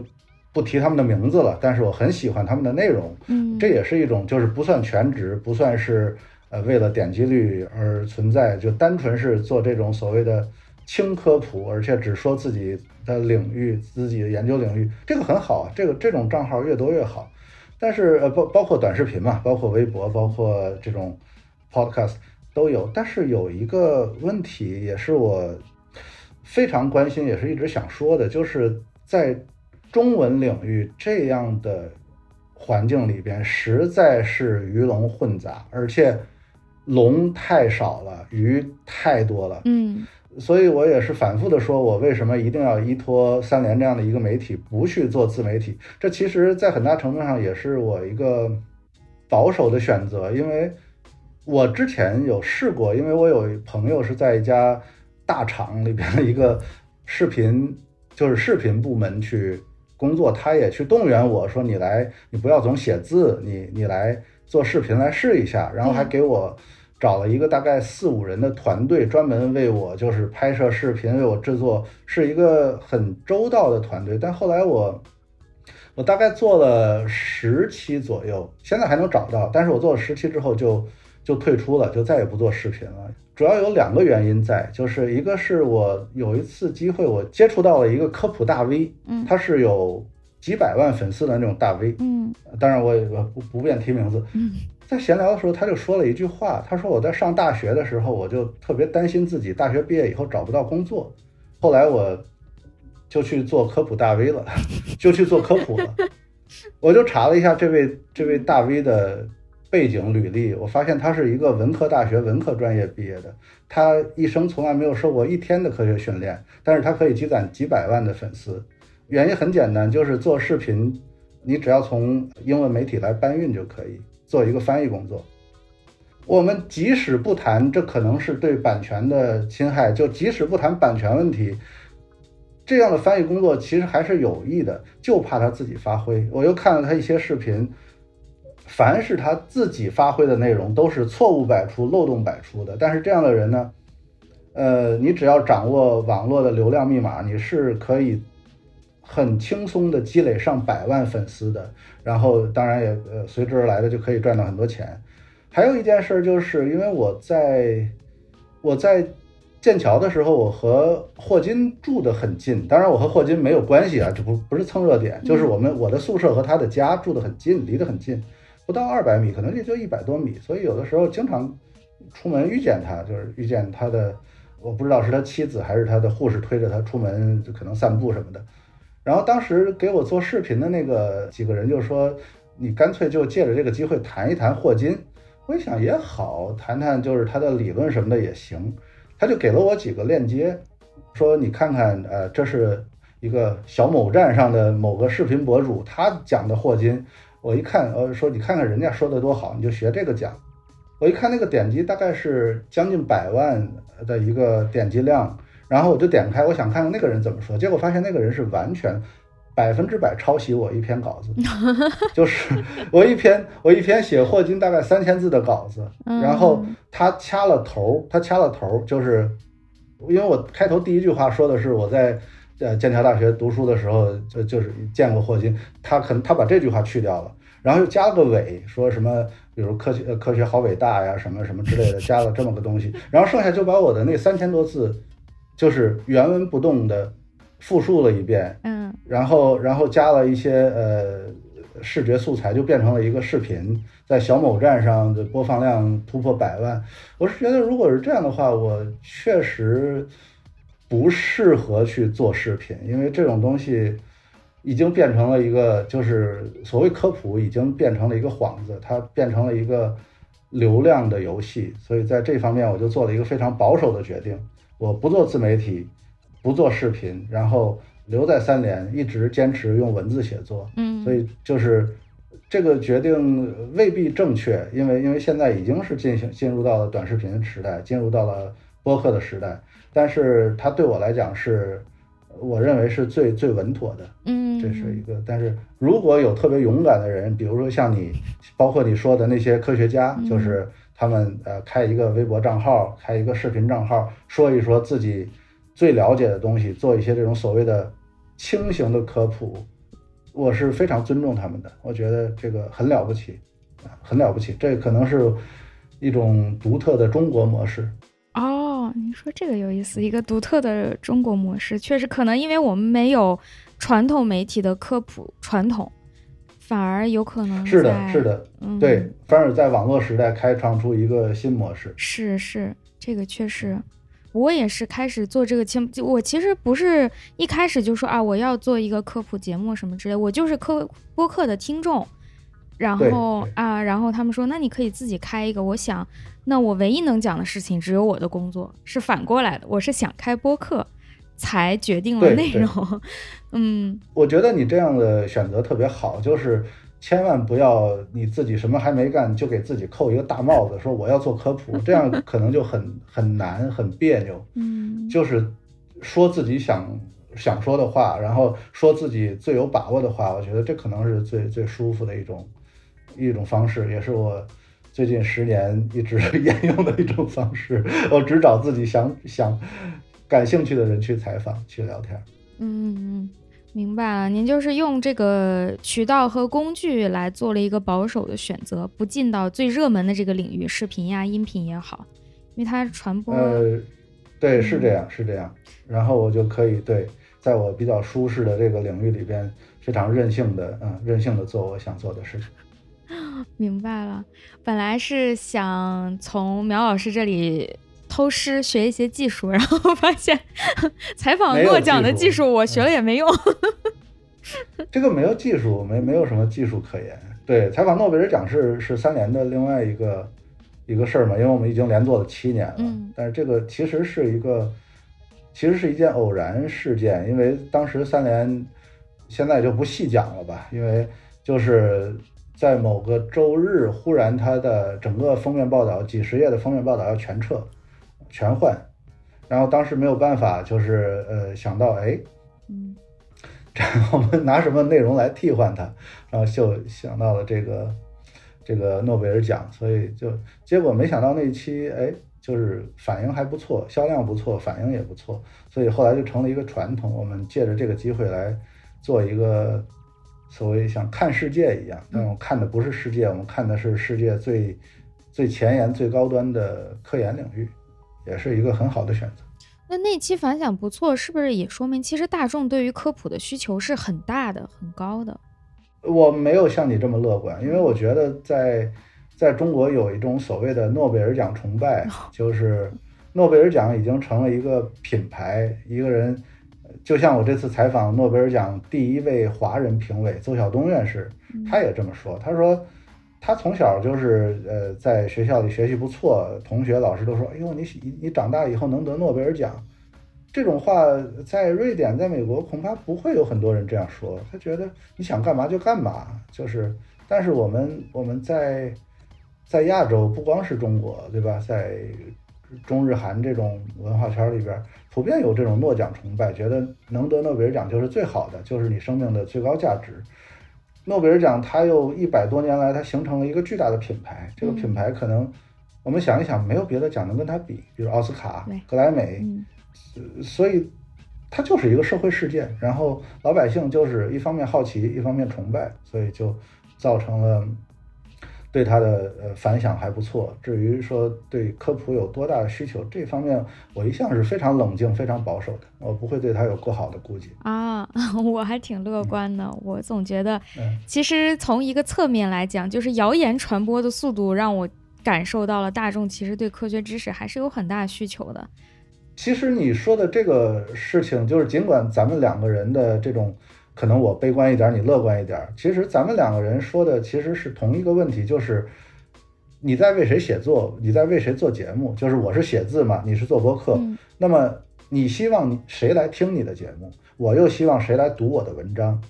不提他们的名字了，但是我很喜欢他们的内容，嗯，这也是一种就是不算全职，不算是呃为了点击率而存在，就单纯是做这种所谓的轻科普，而且只说自己的领域、自己的研究领域，这个很好，这个这种账号越多越好。但是呃包包括短视频嘛，包括微博，包括这种 podcast 都有。但是有一个问题，也是我非常关心，也是一直想说的，就是在。中文领域这样的环境里边，实在是鱼龙混杂，而且龙太少了，鱼太多了。嗯，所以我也是反复的说，我为什么一定要依托三联这样的一个媒体，不去做自媒体？这其实，在很大程度上也是我一个保守的选择，因为我之前有试过，因为我有朋友是在一家大厂里边的一个视频，就是视频部门去。工作，他也去动员我说：“你来，你不要总写字，你你来做视频来试一下。”然后还给我找了一个大概四五人的团队，专门为我就是拍摄视频，为我制作，是一个很周到的团队。但后来我我大概做了十期左右，现在还能找到，但是我做了十期之后就就退出了，就再也不做视频了。主要有两个原因在，就是一个是我有一次机会，我接触到了一个科普大 V，嗯，他是有几百万粉丝的那种大 V，嗯，当然我也不不便提名字，嗯，在闲聊的时候他就说了一句话，他说我在上大学的时候我就特别担心自己大学毕业以后找不到工作，后来我就去做科普大 V 了，就去做科普了，我就查了一下这位这位大 V 的。背景履历，我发现他是一个文科大学文科专业毕业的，他一生从来没有受过一天的科学训练，但是他可以积攒几百万的粉丝。原因很简单，就是做视频，你只要从英文媒体来搬运就可以做一个翻译工作。我们即使不谈这可能是对版权的侵害，就即使不谈版权问题，这样的翻译工作其实还是有益的，就怕他自己发挥。我又看了他一些视频。凡是他自己发挥的内容，都是错误百出、漏洞百出的。但是这样的人呢，呃，你只要掌握网络的流量密码，你是可以很轻松的积累上百万粉丝的。然后，当然也呃随之而来的就可以赚到很多钱。还有一件事就是，因为我在我在剑桥的时候，我和霍金住得很近。当然，我和霍金没有关系啊，这不不是蹭热点，就是我们我的宿舍和他的家住得很近，离得很近。不到二百米，可能也就一百多米，所以有的时候经常出门遇见他，就是遇见他的，我不知道是他妻子还是他的护士推着他出门，就可能散步什么的。然后当时给我做视频的那个几个人就说：“你干脆就借着这个机会谈一谈霍金。”我一想也好，谈谈就是他的理论什么的也行。他就给了我几个链接，说你看看，呃，这是一个小某站上的某个视频博主，他讲的霍金。我一看，呃，说你看看人家说的多好，你就学这个讲。我一看那个点击大概是将近百万的一个点击量，然后我就点开，我想看看那个人怎么说，结果发现那个人是完全百分之百抄袭我一篇稿子，就是我一篇我一篇写霍金大概三千字的稿子，然后他掐了头，他掐了头，就是因为我开头第一句话说的是我在呃剑桥大学读书的时候就就是见过霍金，他可能他把这句话去掉了。然后又加了个尾，说什么，比如科学，科学好伟大呀，什么什么之类的，加了这么个东西。然后剩下就把我的那三千多字，就是原文不动的复述了一遍，嗯，然后然后加了一些呃视觉素材，就变成了一个视频，在小某站上的播放量突破百万。我是觉得，如果是这样的话，我确实不适合去做视频，因为这种东西。已经变成了一个，就是所谓科普，已经变成了一个幌子，它变成了一个流量的游戏。所以在这方面，我就做了一个非常保守的决定，我不做自媒体，不做视频，然后留在三联，一直坚持用文字写作。嗯，所以就是这个决定未必正确，因为因为现在已经是进行进入到了短视频时代，进入到了播客的时代，但是它对我来讲是。我认为是最最稳妥的，嗯，这是一个。但是如果有特别勇敢的人，比如说像你，包括你说的那些科学家，就是他们呃开一个微博账号，开一个视频账号，说一说自己最了解的东西，做一些这种所谓的轻型的科普，我是非常尊重他们的。我觉得这个很了不起，很了不起。这可能是一种独特的中国模式。哦你说这个有意思，一个独特的中国模式，确实可能因为我们没有传统媒体的科普传统，反而有可能是的，是的，对，反而在网络时代开创出一个新模式。是是，这个确实，我也是开始做这个节目，我其实不是一开始就说啊，我要做一个科普节目什么之类，我就是科播客的听众。然后啊，然后他们说，那你可以自己开一个。我想，那我唯一能讲的事情只有我的工作，是反过来的。我是想开播客，才决定了内容。嗯，我觉得你这样的选择特别好，就是千万不要你自己什么还没干就给自己扣一个大帽子，说我要做科普，这样可能就很很难，很别扭。嗯，就是说自己想想说的话，然后说自己最有把握的话，我觉得这可能是最最舒服的一种。一种方式，也是我最近十年一直 沿用的一种方式。我只找自己想想感兴趣的人去采访、去聊天。嗯嗯，明白了。您就是用这个渠道和工具来做了一个保守的选择，不进到最热门的这个领域，视频呀、音频也好，因为它传播。呃，对，是这样，是这样。然后我就可以对，在我比较舒适的这个领域里边，非常任性的，嗯，任性的做我想做的事情。明白了，本来是想从苗老师这里偷师学一些技术，然后发现采访诺奖的技术我学了也没用。这个没有技术，没没有什么技术可言。对，采访诺贝尔奖是是三联的另外一个一个事儿嘛，因为我们已经连做了七年了。嗯。但是这个其实是一个，其实是一件偶然事件，因为当时三联现在就不细讲了吧，因为就是。在某个周日，忽然他的整个封面报道，几十页的封面报道要全撤、全换，然后当时没有办法，就是呃想到，哎，嗯，我们拿什么内容来替换它，然后就想到了这个这个诺贝尔奖，所以就结果没想到那一期，哎，就是反应还不错，销量不错，反应也不错，所以后来就成了一个传统，我们借着这个机会来做一个。所谓像看世界一样，但我看的不是世界，我们看的是世界最最前沿、最高端的科研领域，也是一个很好的选择。那那期反响不错，是不是也说明其实大众对于科普的需求是很大的、很高的？我没有像你这么乐观，因为我觉得在在中国有一种所谓的诺贝尔奖崇拜，就是诺贝尔奖已经成了一个品牌，一个人。就像我这次采访诺贝尔奖第一位华人评委邹晓东院士，他也这么说。他说，他从小就是呃在学校里学习不错，同学老师都说：“哎呦，你你你长大以后能得诺贝尔奖。”这种话在瑞典、在美国恐怕不会有很多人这样说。他觉得你想干嘛就干嘛，就是但是我们我们在在亚洲，不光是中国，对吧？在中日韩这种文化圈里边，普遍有这种诺奖崇拜，觉得能得诺贝尔奖就是最好的，就是你生命的最高价值。诺贝尔奖它又一百多年来，它形成了一个巨大的品牌，这个品牌可能我们想一想，没有别的奖能跟它比，比如奥斯卡、格莱美，所以它就是一个社会事件。然后老百姓就是一方面好奇，一方面崇拜，所以就造成了。对它的呃反响还不错。至于说对科普有多大的需求，这方面我一向是非常冷静、非常保守的，我不会对它有过好的估计啊。我还挺乐观的，我总觉得，其实从一个侧面来讲，就是谣言传播的速度让我感受到了大众其实对科学知识还是有很大需求的。其实你说的这个事情，就是尽管咱们两个人的这种。可能我悲观一点，你乐观一点。其实咱们两个人说的其实是同一个问题，就是你在为谁写作，你在为谁做节目。就是我是写字嘛，你是做播客。那么你希望谁来听你的节目？我又希望谁来读我的文章？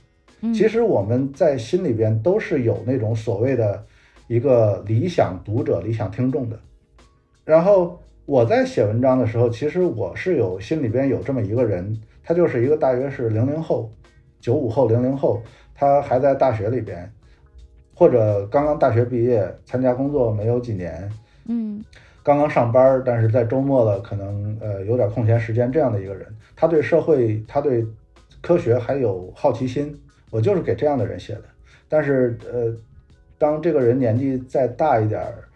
其实我们在心里边都是有那种所谓的一个理想读者、理想听众的。然后我在写文章的时候，其实我是有心里边有这么一个人，他就是一个大约是零零后。九五后、零零后，他还在大学里边，或者刚刚大学毕业，参加工作没有几年，嗯，刚刚上班，但是在周末了，可能呃有点空闲时间，这样的一个人，他对社会、他对科学还有好奇心，我就是给这样的人写的。但是呃，当这个人年纪再大一点儿，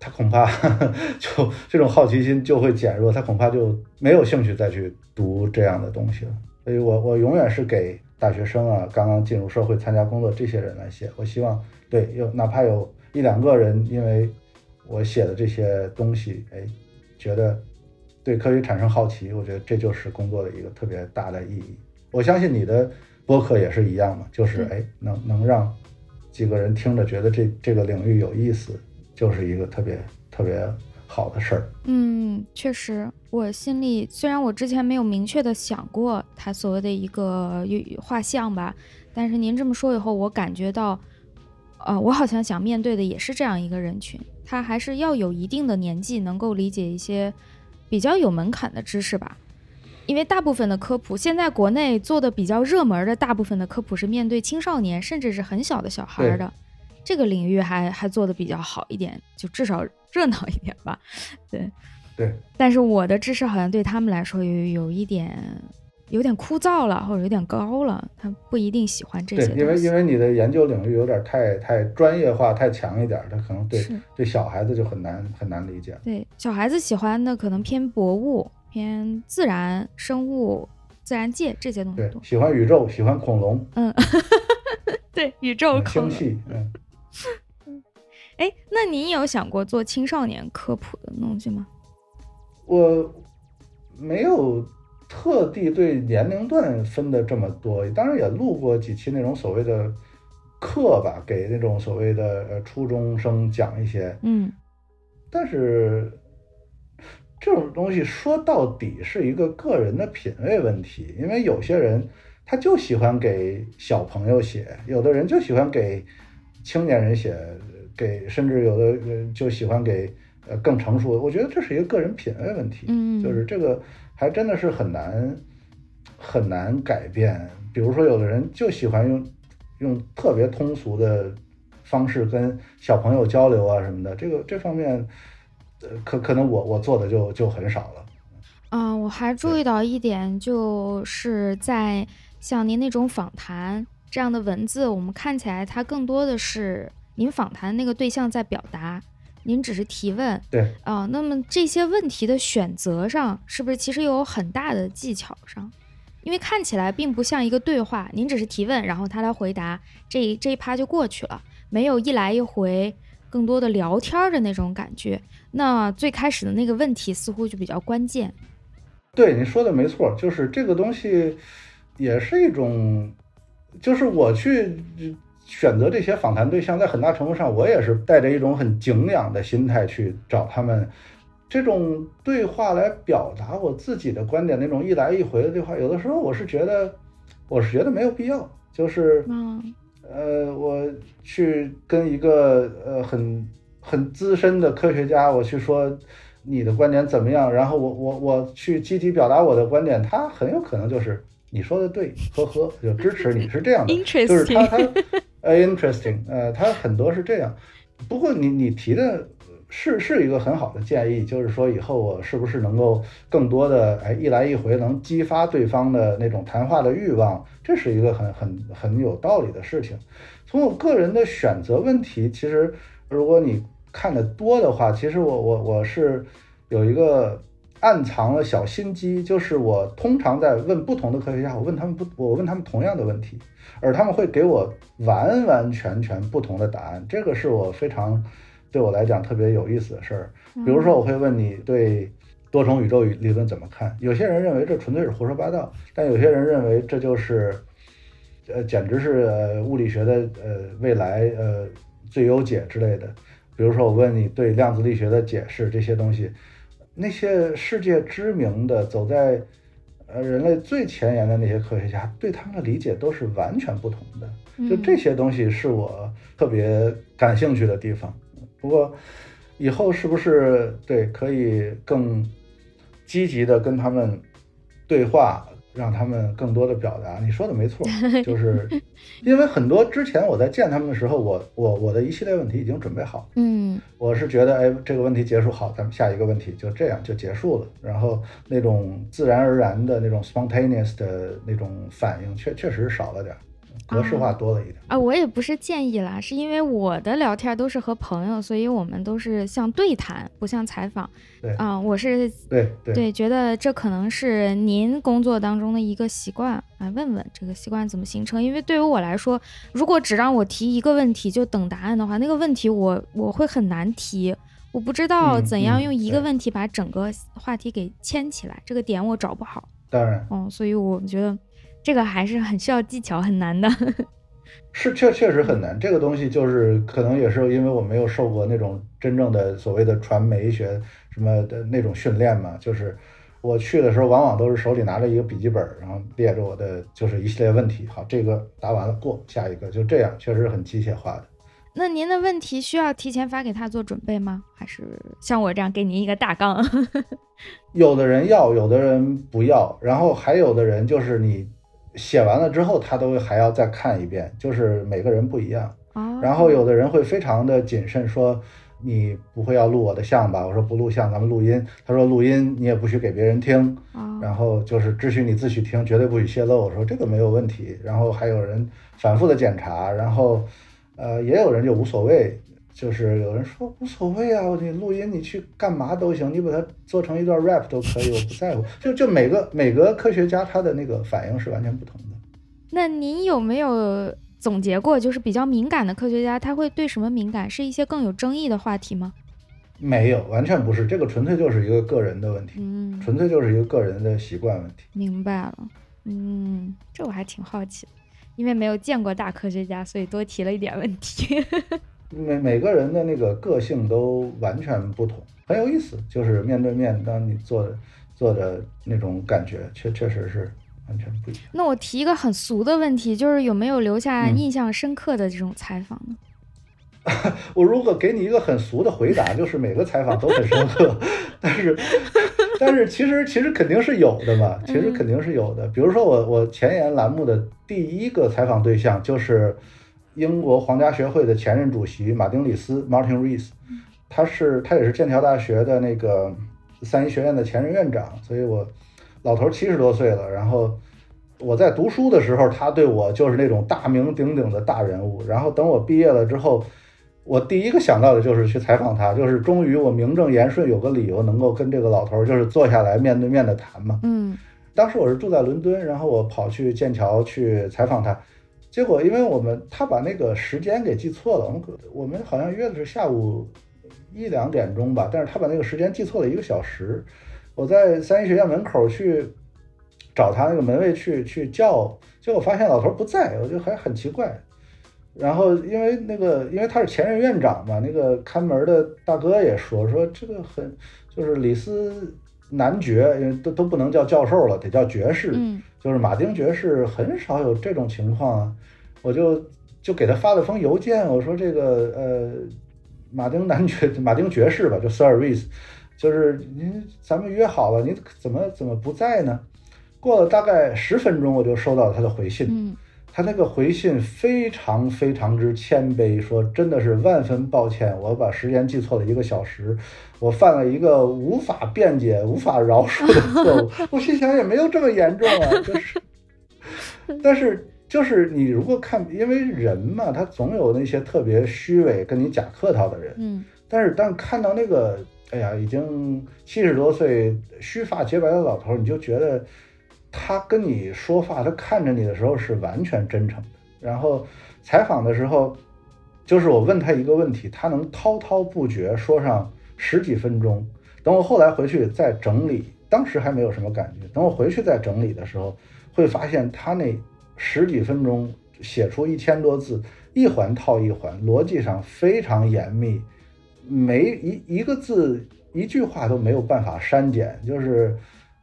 他恐怕 就这种好奇心就会减弱，他恐怕就没有兴趣再去读这样的东西了。所以我我永远是给。大学生啊，刚刚进入社会参加工作，这些人来写，我希望对有哪怕有一两个人，因为我写的这些东西，哎，觉得对科学产生好奇，我觉得这就是工作的一个特别大的意义。我相信你的播客也是一样嘛，就是哎，能能让几个人听着觉得这这个领域有意思，就是一个特别特别。好的事儿，嗯，确实，我心里虽然我之前没有明确的想过他所谓的一个画像吧，但是您这么说以后，我感觉到，呃，我好像想面对的也是这样一个人群，他还是要有一定的年纪，能够理解一些比较有门槛的知识吧，因为大部分的科普，现在国内做的比较热门的大部分的科普是面对青少年，甚至是很小的小孩的。这个领域还还做的比较好一点，就至少热闹一点吧。对，对。但是我的知识好像对他们来说有有一点有点枯燥了，或者有点高了，他不一定喜欢这些。对，因为因为你的研究领域有点太太专业化、太强一点，他可能对对小孩子就很难很难理解。对，小孩子喜欢的可能偏博物、偏自然生物、自然界这些东西对。喜欢宇宙，喜欢恐龙。嗯，对，宇宙、恐龙，嗯。哎，那你有想过做青少年科普的东西吗？我没有特地对年龄段分的这么多，当然也录过几期那种所谓的课吧，给那种所谓的呃初中生讲一些。嗯，但是这种东西说到底是一个个人的品味问题，因为有些人他就喜欢给小朋友写，有的人就喜欢给青年人写。给甚至有的人就喜欢给呃更成熟的，我觉得这是一个个人品味问题，嗯，就是这个还真的是很难很难改变。比如说，有的人就喜欢用用特别通俗的方式跟小朋友交流啊什么的，这个这方面呃可可能我我做的就就很少了。嗯，我还注意到一点，就是在像您那种访谈这样的文字，我们看起来它更多的是。您访谈那个对象在表达，您只是提问，对啊，那么这些问题的选择上，是不是其实有很大的技巧上？因为看起来并不像一个对话，您只是提问，然后他来回答，这一这一趴就过去了，没有一来一回更多的聊天的那种感觉。那最开始的那个问题似乎就比较关键。对，你说的没错，就是这个东西也是一种，就是我去。选择这些访谈对象，在很大程度上，我也是带着一种很敬仰的心态去找他们。这种对话来表达我自己的观点，那种一来一回的对话，有的时候我是觉得，我是觉得没有必要。就是，呃，我去跟一个呃很很资深的科学家，我去说你的观点怎么样，然后我我我去积极表达我的观点，他很有可能就是你说的对，呵呵，就支持你是这样的，就是他他呃 interesting，呃，他很多是这样。不过你你提的。是是一个很好的建议，就是说以后我是不是能够更多的哎一来一回能激发对方的那种谈话的欲望，这是一个很很很有道理的事情。从我个人的选择问题，其实如果你看的多的话，其实我我我是有一个暗藏了小心机，就是我通常在问不同的科学家，我问他们不，我问他们同样的问题，而他们会给我完完全全不同的答案，这个是我非常。对我来讲特别有意思的事儿，比如说我会问你对多重宇宙理论怎么看？有些人认为这纯粹是胡说八道，但有些人认为这就是，呃，简直是物理学的呃未来呃最优解之类的。比如说我问你对量子力学的解释这些东西，那些世界知名的走在呃人类最前沿的那些科学家对他们的理解都是完全不同的。就这些东西是我特别感兴趣的地方。不过，以后是不是对可以更积极的跟他们对话，让他们更多的表达？你说的没错，就是因为很多之前我在见他们的时候，我我我的一系列问题已经准备好嗯，我是觉得，哎，这个问题结束好，咱们下一个问题就这样就结束了。然后那种自然而然的那种 spontaneous 的那种反应，确确实少了点。格式化多了一点啊，我也不是建议啦，是因为我的聊天都是和朋友，所以我们都是像对谈，不像采访。对啊，我是对对，觉得这可能是您工作当中的一个习惯，来问问这个习惯怎么形成。因为对于我来说，如果只让我提一个问题就等答案的话，那个问题我我会很难提，我不知道怎样用一个问题把整个话题给牵起来，这个点我找不好。当然，嗯，所以我觉得。这个还是很需要技巧，很难的。是确确实很难。这个东西就是可能也是因为我没有受过那种真正的所谓的传媒学什么的那种训练嘛。就是我去的时候，往往都是手里拿着一个笔记本，然后列着我的就是一系列问题。好，这个答完了过下一个，就这样，确实很机械化的。那您的问题需要提前发给他做准备吗？还是像我这样给您一个大纲？有的人要，有的人不要，然后还有的人就是你。写完了之后，他都还要再看一遍，就是每个人不一样。然后有的人会非常的谨慎，说你不会要录我的像吧？我说不录像，咱们录音。他说录音你也不许给别人听，然后就是只许你自己听，绝对不许泄露。我说这个没有问题。然后还有人反复的检查，然后呃也有人就无所谓。就是有人说无所谓啊，你录音你去干嘛都行，你把它做成一段 rap 都可以，我不在乎。就就每个每个科学家他的那个反应是完全不同的。那您有没有总结过，就是比较敏感的科学家他会对什么敏感？是一些更有争议的话题吗？没有，完全不是，这个纯粹就是一个个人的问题，嗯，纯粹就是一个个人的习惯问题。明白了，嗯，这我还挺好奇，因为没有见过大科学家，所以多提了一点问题。每每个人的那个个性都完全不同，很有意思。就是面对面，当你做做的那种感觉，确确实是完全不一样。那我提一个很俗的问题，就是有没有留下印象深刻的这种采访呢？我如果给你一个很俗的回答，就是每个采访都很深刻，但是但是其实其实肯定是有的嘛，其实肯定是有的。比如说我我前沿栏目的第一个采访对象就是。英国皇家学会的前任主席马丁·里斯 （Martin Rees），他是他也是剑桥大学的那个三一学院的前任院长，所以我老头七十多岁了。然后我在读书的时候，他对我就是那种大名鼎鼎的大人物。然后等我毕业了之后，我第一个想到的就是去采访他，就是终于我名正言顺有个理由能够跟这个老头就是坐下来面对面的谈嘛。嗯，当时我是住在伦敦，然后我跑去剑桥去采访他。结果，因为我们他把那个时间给记错了，我们我们好像约的是下午一两点钟吧，但是他把那个时间记错了一个小时。我在三一学院门口去找他那个门卫去去叫，结果发现老头不在，我就还很奇怪。然后因为那个因为他是前任院长嘛，那个看门的大哥也说说这个很就是李斯男爵，因为都都不能叫教授了，得叫爵士。就是马丁爵士很少有这种情况啊。我就就给他发了封邮件，我说这个呃，马丁男爵，马丁爵士吧，就 Service，就是您咱们约好了，你怎么怎么不在呢？过了大概十分钟，我就收到他的回信。他那个回信非常非常之谦卑，说真的是万分抱歉，我把时间记错了一个小时，我犯了一个无法辩解、无法饶恕的错误。我心想也没有这么严重啊，就是，但是就是你如果看，因为人嘛，他总有那些特别虚伪、跟你假客套的人，嗯但是当看到那个，哎呀，已经七十多岁、须发洁白的老头，你就觉得他跟你说话，他看着你的时候是完全真诚的。然后采访的时候，就是我问他一个问题，他能滔滔不绝说上十几分钟。等我后来回去再整理，当时还没有什么感觉。等我回去再整理的时候，会发现他那十几分钟写出一千多字，一环套一环，逻辑上非常严密。没一一个字一句话都没有办法删减，就是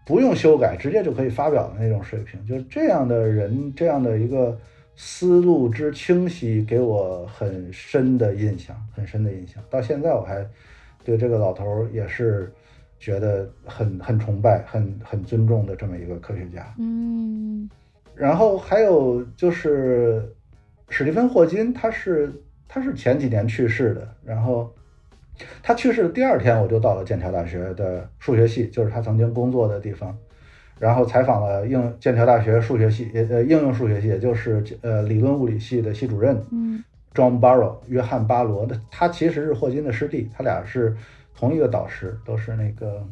不用修改，直接就可以发表的那种水平。就是这样的人，这样的一个思路之清晰，给我很深的印象，很深的印象。到现在我还对这个老头儿也是觉得很很崇拜、很很尊重的这么一个科学家。嗯然后还有就是史蒂芬霍金，他是他是前几年去世的，然后他去世的第二天，我就到了剑桥大学的数学系，就是他曾经工作的地方，然后采访了应剑桥大学数学系，也呃应用数学系，也就是呃理论物理系的系主任嗯 John Barrow 约翰巴罗的，他其实是霍金的师弟，他俩是同一个导师，都是那个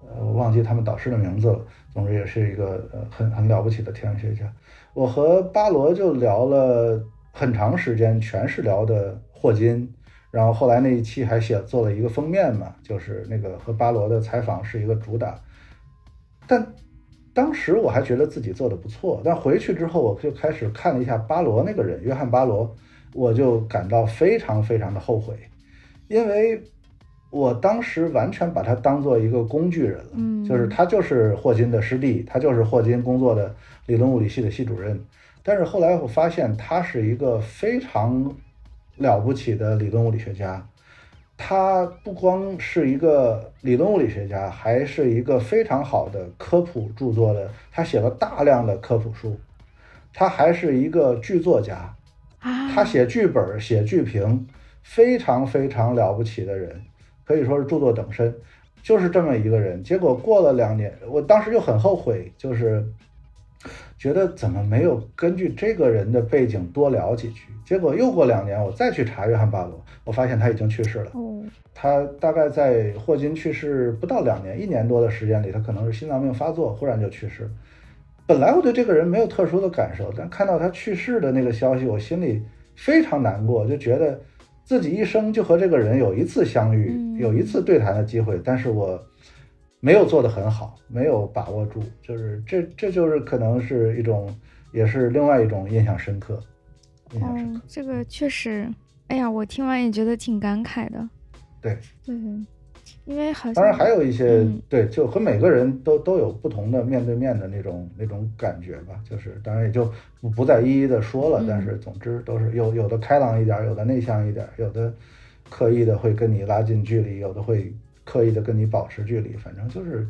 呃我忘记他们导师的名字了。总之也是一个呃很很了不起的天文学家。我和巴罗就聊了很长时间，全是聊的霍金。然后后来那一期还写做了一个封面嘛，就是那个和巴罗的采访是一个主打。但当时我还觉得自己做的不错，但回去之后我就开始看了一下巴罗那个人，约翰巴罗，我就感到非常非常的后悔，因为我当时完全把他当做一个工具人了，嗯就是他就是霍金的师弟，他就是霍金工作的理论物理系的系主任，但是后来我发现他是一个非常了不起的理论物理学家。他不光是一个理论物理学家，还是一个非常好的科普著作的。他写了大量的科普书，他还是一个剧作家，啊，他写剧本、写剧评，非常非常了不起的人，可以说是著作等身，就是这么一个人。结果过了两年，我当时就很后悔，就是觉得怎么没有根据这个人的背景多聊几句。结果又过两年，我再去查约翰巴罗，我发现他已经去世了。哦，他大概在霍金去世不到两年，一年多的时间里，他可能是心脏病发作，忽然就去世。本来我对这个人没有特殊的感受，但看到他去世的那个消息，我心里非常难过，就觉得自己一生就和这个人有一次相遇，嗯有一次对谈的机会，但是我没有做得很好，没有把握住，就是这这就是可能是一种，也是另外一种印象深刻，印象深刻。哦，这个确实，哎呀，我听完也觉得挺感慨的。对对，因为好像当然还有一些、嗯对，就和每个人都都有不同的面对面的那种那种感觉吧。就是当然也就不不再一一的说了，嗯但是总之都是有有的开朗一点，有的内向一点，有的刻意的会跟你拉近距离，有的会刻意的跟你保持距离。反正就是，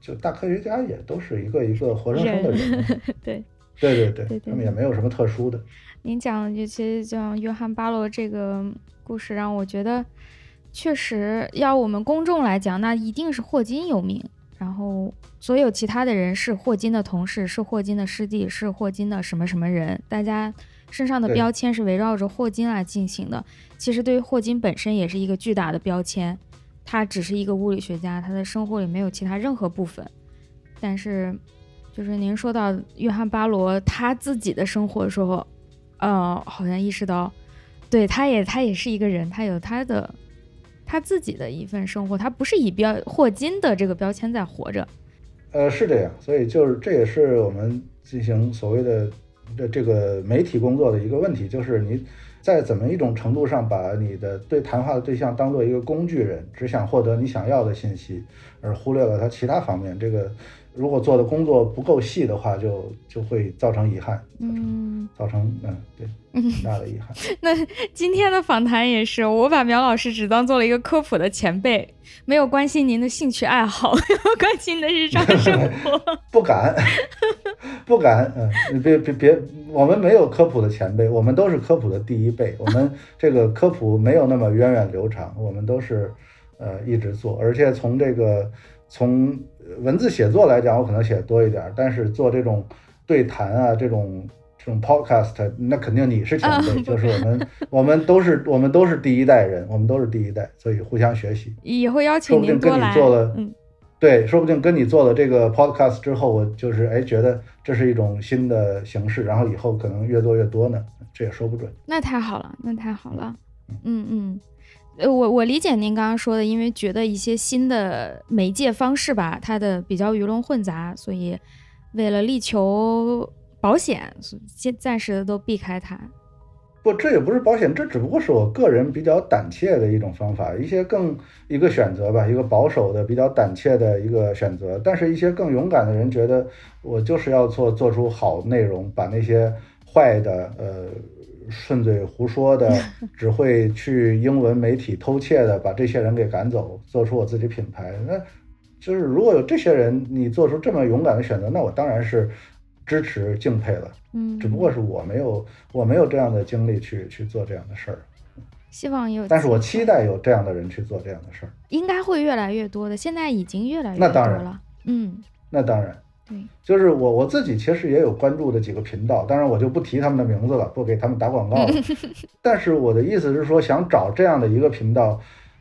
就大科学家也都是一个一个活生生的人。对。对对对，对对他们也没有什么特殊的。您讲的这些像约翰巴罗这个故事，让我觉得确实要我们公众来讲，那一定是霍金有名，然后所有其他的人是霍金的同事，是霍金的师弟，是霍金的什么什么人，大家身上的标签是围绕着霍金来进行的。其实对于霍金本身也是一个巨大的标签，他只是一个物理学家，他的生活里没有其他任何部分，但是。就是您说到约翰巴罗他自己的生活的时候，呃，好像意识到，对，他也他也是一个人，他有他的他自己的一份生活，他不是以标霍金的这个标签在活着。呃，是这样，所以就是这也是我们进行所谓的这这个媒体工作的一个问题，就是你在怎么一种程度上把你的对谈话的对象当做一个工具人，只想获得你想要的信息，而忽略了他其他方面。这个如果做的工作不够细的话，就就会造成遗憾，嗯，造成嗯对很 大的遗憾。那今天的访谈也是，我把苗老师只当做了一个科普的前辈，没有关心您的兴趣爱好，没有关心您的日常生活。不敢，不敢，嗯，别别别，我们没有科普的前辈，我们都是科普的第一辈。我们这个科普没有那么源远流长，我们都是呃一直做，而且从这个从文字写作来讲，我可能写的多一点，但是做这种对谈啊，这种这种 podcast，那肯定你是前辈，啊就是我们我们都是我们都是第一代人，我们都是第一代，所以互相学习。以后邀说请不定跟你。做了，嗯，对，说不定跟你做了这个 podcast 之后，我就是哎觉得这是一种新的形式，然后以后可能越做越多呢，这也说不准。那太好了，那太好了。嗯嗯，呃，我我理解您刚刚说的，因为觉得一些新的媒介方式吧，它的比较鱼龙混杂，所以为了力求保险，所先暂时的都避开它。不，这也不是保险，这只不过是我个人比较胆怯的一种方法，一些更一个选择吧，一个保守的、比较胆怯的一个选择。但是，一些更勇敢的人觉得，我就是要做做出好内容，把那些坏的、呃顺嘴胡说的、只会去英文媒体偷窃的，把这些人给赶走，做出我自己品牌。那就是如果有这些人，你做出这么勇敢的选择，那我当然是支持、敬佩了。嗯，只不过是我没有我没有这样的精力去去做这样的事儿，希望有，但是我期待有这样的人去做这样的事儿。应该会越来越多的，现在已经越来越多那当然了。嗯，那当然，对，就是我我自己其实也有关注的几个频道，当然我就不提他们的名字了，不给他们打广告了。但是我的意思是说，想找这样的一个频道，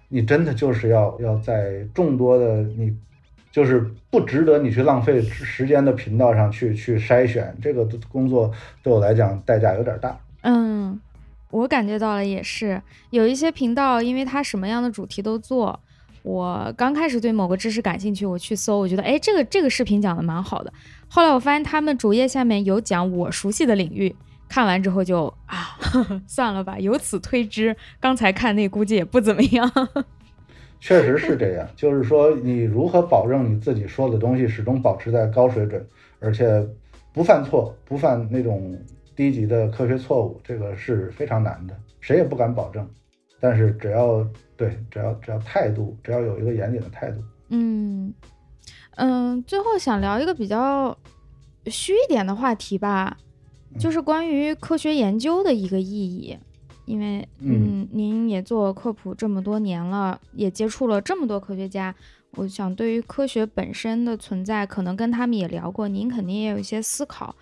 你真的就是要要在众多的你。就是不值得你去浪费时间的频道上去去筛选，这个工作对我来讲代价有点大。嗯，我感觉到了，也是有一些频道，因为它什么样的主题都做。我刚开始对某个知识感兴趣，我去搜，我觉得哎，这个这个视频讲的蛮好的。后来我发现他们主页下面有讲我熟悉的领域，看完之后就啊，算了吧。由此推知，刚才看那估计也不怎么样。确实是这样，就是说你如何保证你自己说的东西始终保持在高水准，而且不犯错，不犯那种低级的科学错误，这个是非常难的，谁也不敢保证。但是只要对，只要只要态度，只要有一个严谨的态度，嗯嗯，最后想聊一个比较虚一点的话题吧，就是关于科学研究的一个意义。因为嗯，您也做科普这么多年了，也接触了这么多科学家，我想对于科学本身的存在，可能跟他们也聊过，您肯定也有一些思考。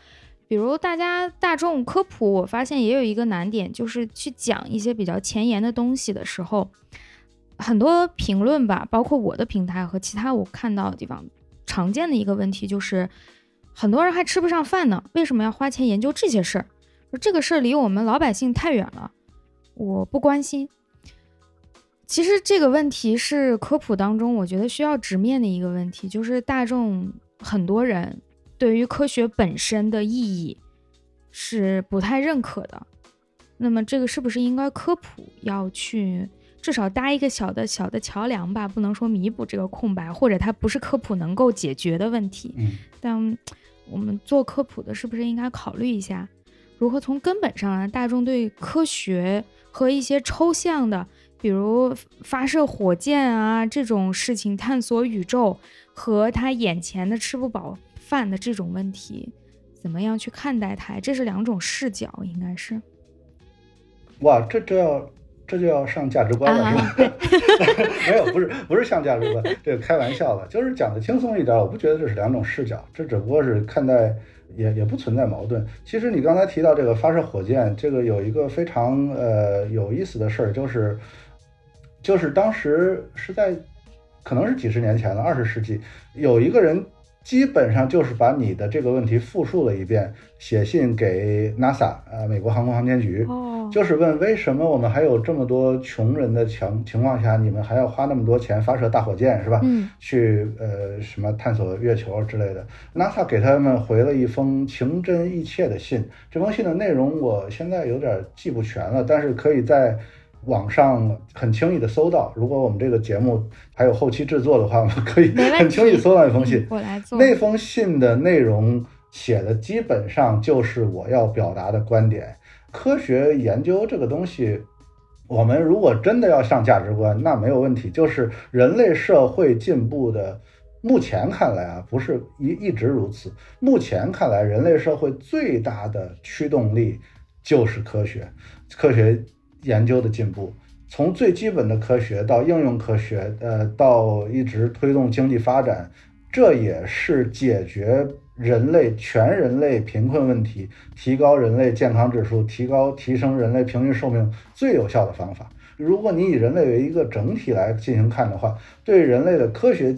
比如大家大众科普，我发现也有一个难点，就是去讲一些比较前沿的东西的时候，很多评论吧，包括我的平台和其他我看到的地方，常见的一个问题就是，很多人还吃不上饭呢，为什么要花钱研究这些事儿？这个事儿离我们老百姓太远了。我不关心。其实这个问题是科普当中我觉得需要直面的一个问题，就是大众很多人对于科学本身的意义是不太认可的。那么这个是不是应该科普要去至少搭一个小的小的桥梁吧？不能说弥补这个空白，或者它不是科普能够解决的问题。嗯，但我们做科普的是不是应该考虑一下，如何从根本上让大众对科学和一些抽象的，比如发射火箭啊这种事情，探索宇宙和他眼前的吃不饱饭的这种问题，怎么样去看待它？这是两种视角，应该是。哇，这这要这就要上价值观了，是吧？没有，不是不是上价值观，这个开玩笑的，就是讲的轻松一点。我不觉得这是两种视角，这只不过是看待，也也不存在矛盾。其实你刚才提到这个发射火箭，这个有一个非常呃有意思的事儿，就是就是当时是在可能是几十年前了，二十世纪，有一个人基本上就是把你的这个问题复述了一遍，写信给 NASA，呃，美国航空航天局，就是问为什么我们还有这么多穷人的情情况下，你们还要花那么多钱发射大火箭，是吧？嗯，去呃什么探索月球之类的。NASA 给他们回了一封情真意切的信，这封信的内容我现在有点记不全了，但是可以在。网上很轻易的搜到，如果我们这个节目还有后期制作的话，我们可以很轻易搜到那封信。我来做。那封信的内容写的基本上就是我要表达的观点。科学研究这个东西，我们如果真的要上价值观，那没有问题。就是人类社会进步的，目前看来啊，不是一一直如此。目前看来，人类社会最大的驱动力就是科学，科学。研究的进步，从最基本的科学到应用科学，呃，到一直推动经济发展，这也是解决人类全人类贫困问题、提高人类健康指数、提高提升人类平均寿命最有效的方法。如果你以人类为一个整体来进行看的话，对人类的科学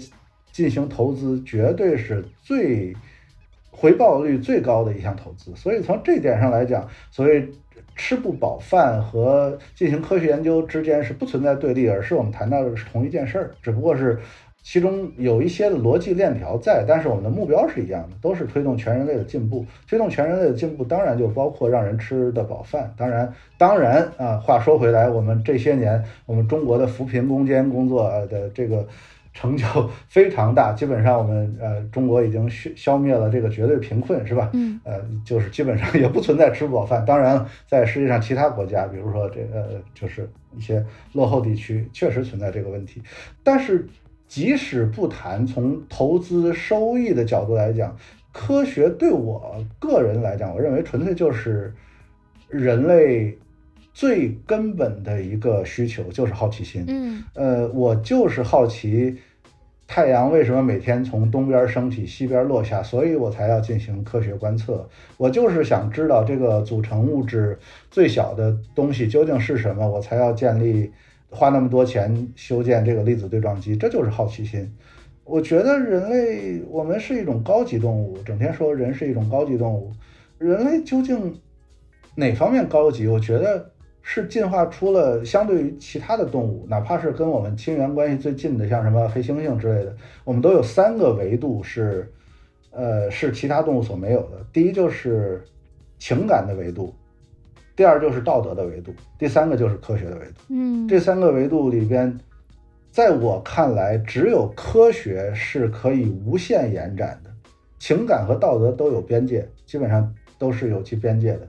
进行投资，绝对是最回报率最高的一项投资。所以从这点上来讲，所谓。吃不饱饭和进行科学研究之间是不存在对立，而是我们谈到的是同一件事儿，只不过是其中有一些的逻辑链条在，但是我们的目标是一样的，都是推动全人类的进步。推动全人类的进步，当然就包括让人吃得饱饭。当然，当然啊，话说回来，我们这些年我们中国的扶贫攻坚工作的这个。成就 非常大，基本上我们呃中国已经消消灭了这个绝对贫困，是吧？嗯，呃，就是基本上也不存在吃不饱饭。当然，在世界上其他国家，比如说这个就是一些落后地区，确实存在这个问题。但是，即使不谈从投资收益的角度来讲，科学对我个人来讲，我认为纯粹就是人类。最根本的一个需求就是好奇心。嗯，呃，我就是好奇太阳为什么每天从东边升起，西边落下，所以我才要进行科学观测。我就是想知道这个组成物质最小的东西究竟是什么，我才要建立花那么多钱修建这个粒子对撞机。这就是好奇心。我觉得人类我们是一种高级动物，整天说人是一种高级动物，人类究竟哪方面高级？我觉得。是进化出了相对于其他的动物，哪怕是跟我们亲缘关系最近的，像什么黑猩猩之类的，我们都有三个维度是，呃，是其他动物所没有的。第一就是情感的维度，第二就是道德的维度，第三个就是科学的维度。嗯，这三个维度里边，在我看来，只有科学是可以无限延展的，情感和道德都有边界，基本上都是有其边界的，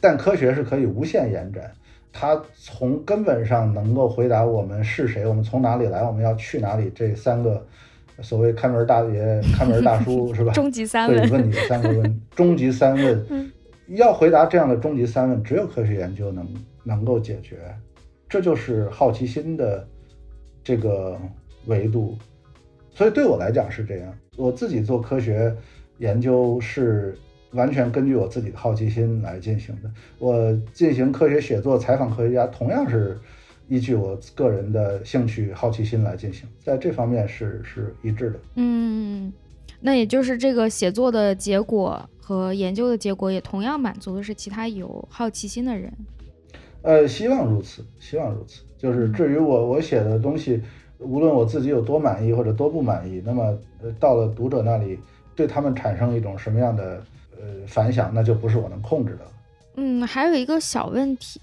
但科学是可以无限延展。它从根本上能够回答我们是谁，我们从哪里来，我们要去哪里这三个所谓看门大爷、看门大叔是吧？终极三问，会问你的三个问，终极三问，要回答这样的终极三问，只有科学研究能能够解决，这就是好奇心的这个维度。所以对我来讲是这样，我自己做科学研究是。完全根据我自己的好奇心来进行的。我进行科学写作、采访科学家，同样是依据我个人的兴趣、好奇心来进行，在这方面是是一致的。嗯，那也就是这个写作的结果和研究的结果，也同样满足的是其他有好奇心的人。呃，希望如此，希望如此。就是至于我我写的东西，无论我自己有多满意或者多不满意，那么到了读者那里，对他们产生一种什么样的？呃，反响那就不是我能控制的。嗯，还有一个小问题，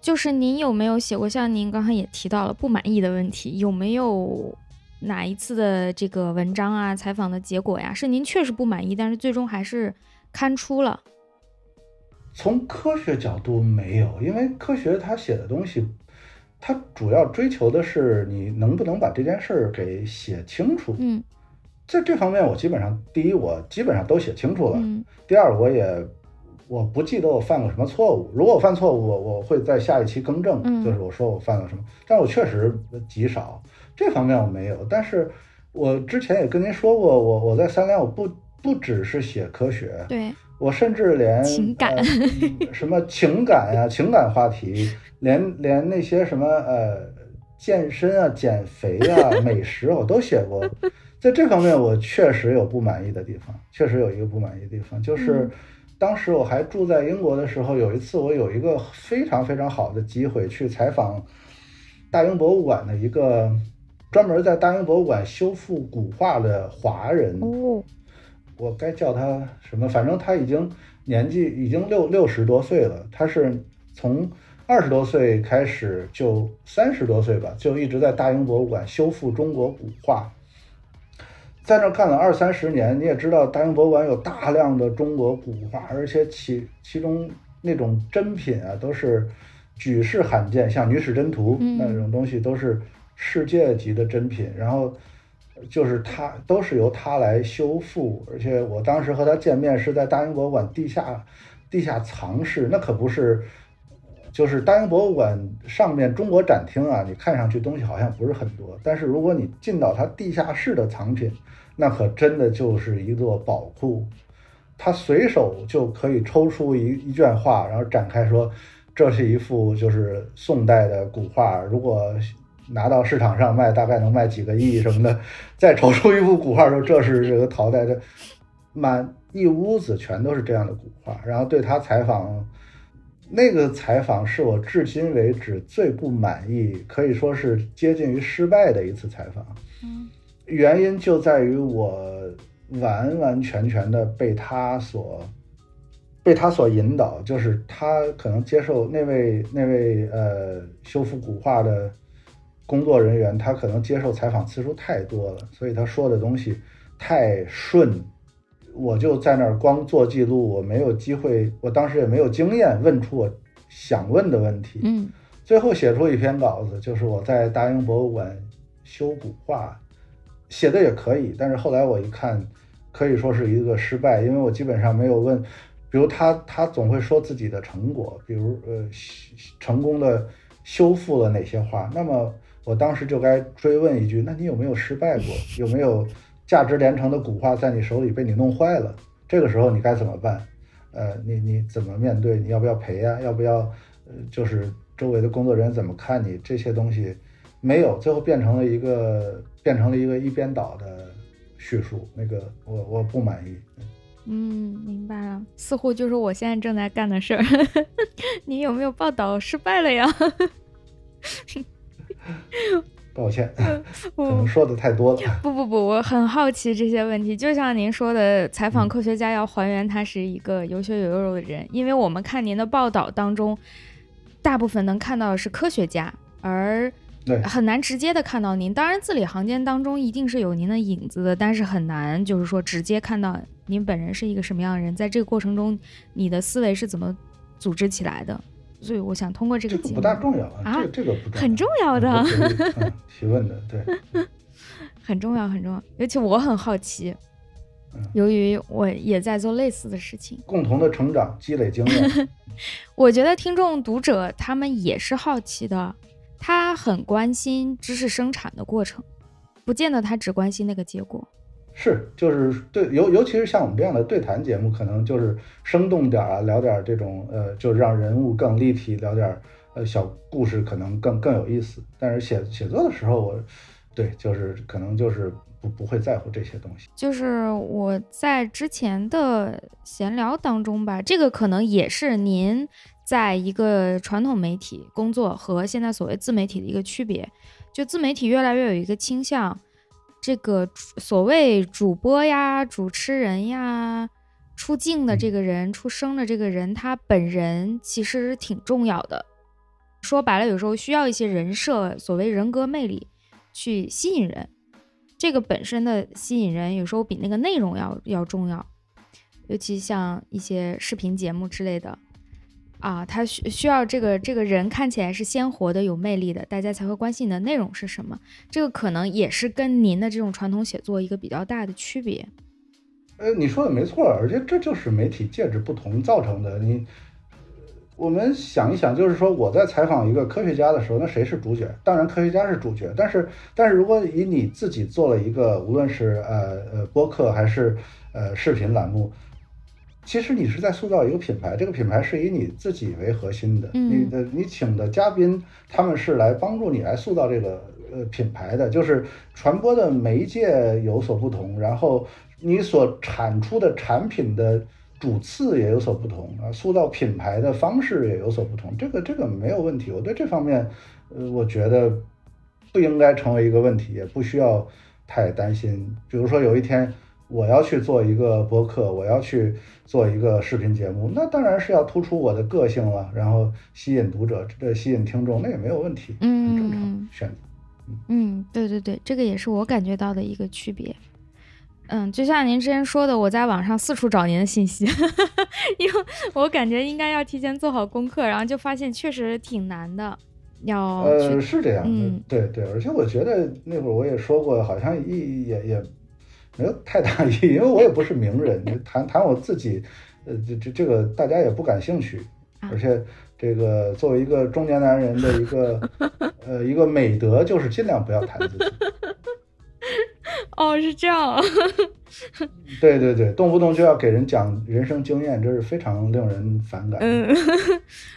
就是您有没有写过像您刚才也提到了不满意的问题？有没有哪一次的这个文章啊、采访的结果呀，是您确实不满意，但是最终还是刊出了？从科学角度没有，因为科学它写的东西，它主要追求的是你能不能把这件事儿给写清楚。嗯。在这方面，我基本上第一，我基本上都写清楚了。第二，我也我不记得我犯过什么错误。如果我犯错误，我我会在下一期更正，就是我说我犯了什么。但我确实极少，这方面我没有。但是我之前也跟您说过，我我在三联，我不不只是写科学，对我甚至连情感什么情感呀、情感话题，连连那些什么呃健身啊、减肥啊、美食，我都写过。在这方面我确实有不满意的地方，确实有一个不满意的地方，就是当时我还住在英国的时候，有一次我有一个非常非常好的机会去采访大英博物馆的一个专门在大英博物馆修复古画的华人。哦，我该叫他什么？反正他已经年纪已经六六十多岁了，他是从二十多岁开始就三十多岁吧，就一直在大英博物馆修复中国古画。在那干了二三十年，你也知道，大英博物馆有大量的中国古画，而且其其中那种珍品啊，都是举世罕见，像《女史箴图》那种东西都是世界级的珍品。然后就是他都是由他来修复，而且我当时和他见面是在大英博物馆地下地下藏室，那可不是。就是大英博物馆上面中国展厅啊，你看上去东西好像不是很多，但是如果你进到它地下室的藏品，那可真的就是一座宝库。他随手就可以抽出一一卷画，然后展开说，这是一幅就是宋代的古画，如果拿到市场上卖，大概能卖几个亿什么的。再抽出一幅古画说，这是这个陶代的，满一屋子全都是这样的古画，然后对他采访。那个采访是我至今为止最不满意，可以说是接近于失败的一次采访。原因就在于我完完全全的被他所被他所引导，就是他可能接受那位那位呃修复古画的工作人员，他可能接受采访次数太多了，所以他说的东西太顺。我就在那儿光做记录，我没有机会，我当时也没有经验问出我想问的问题。嗯，最后写出一篇稿子，就是我在大英博物馆修补画，写的也可以，但是后来我一看，可以说是一个失败，因为我基本上没有问，比如他他总会说自己的成果，比如呃成功的修复了哪些画，那么我当时就该追问一句，那你有没有失败过？有没有？价值连城的古画在你手里被你弄坏了，这个时候你该怎么办？呃，你你怎么面对？你要不要赔呀？要不要？呃，就是周围的工作人员怎么看你？这些东西没有，最后变成了一个变成了一个一边倒的叙述。那个我我不满意。嗯，明白了，似乎就是我现在正在干的事儿。你有没有报道失败了呀？抱歉，可能说的太多了。不不不，我很好奇这些问题。就像您说的，采访科学家要还原他是一个有血有肉的人，因为我们看您的报道当中，大部分能看到的是科学家，而很难直接的看到您。当然，字里行间当中一定是有您的影子的，但是很难就是说直接看到您本人是一个什么样的人。在这个过程中，你的思维是怎么组织起来的？所以我想通过这个节目，不大重要啊，这这个不很重要的 提问的，对，很重要很重要，尤其我很好奇，由于我也在做类似的事情，共同的成长，积累经验，我觉得听众读者他们也是好奇的，他很关心知识生产的过程，不见得他只关心那个结果。是，就是对，尤尤其是像我们这样的对谈节目，可能就是生动点儿啊，聊点儿这种呃，就让人物更立体，聊点儿呃小故事，可能更更有意思。但是写写作的时候，我对，就是可能就是不不会在乎这些东西。就是我在之前的闲聊当中吧，这个可能也是您在一个传统媒体工作和现在所谓自媒体的一个区别。就自媒体越来越有一个倾向。这个所谓主播呀、主持人呀、出镜的这个人、出声的这个人，他本人其实挺重要的。说白了，有时候需要一些人设，所谓人格魅力，去吸引人。这个本身的吸引人，有时候比那个内容要要重要。尤其像一些视频节目之类的。啊，他需需要这个这个人看起来是鲜活的、有魅力的，大家才会关心你的内容是什么。这个可能也是跟您的这种传统写作一个比较大的区别。呃，你说的没错，而且这就是媒体介质不同造成的。你，我们想一想，就是说我在采访一个科学家的时候，那谁是主角？当然科学家是主角，但是但是如果以你自己做了一个，无论是呃呃播客还是呃视频栏目。其实你是在塑造一个品牌，这个品牌是以你自己为核心的。你的你请的嘉宾，他们是来帮助你来塑造这个呃品牌的，就是传播的媒介有所不同，然后你所产出的产品的主次也有所不同啊，塑造品牌的方式也有所不同，这个这个没有问题，我对这方面，呃，我觉得不应该成为一个问题，也不需要太担心。比如说有一天。我要去做一个博客，我要去做一个视频节目，那当然是要突出我的个性了，然后吸引读者，这吸引听众，那也没有问题，很正常选择。嗯，对对对，这个也是我感觉到的一个区别。嗯，就像您之前说的，我在网上四处找您的信息，因为我感觉应该要提前做好功课，然后就发现确实挺难的。要呃，是这样嗯，对对，而且我觉得那会儿我也说过，好像也也也。没有太大意义，因为我也不是名人，谈谈我自己，呃，这这这个大家也不感兴趣，而且这个作为一个中年男人的一个 呃一个美德就是尽量不要谈自己。哦，是这样。对对对，动不动就要给人讲人生经验，这是非常令人反感。嗯，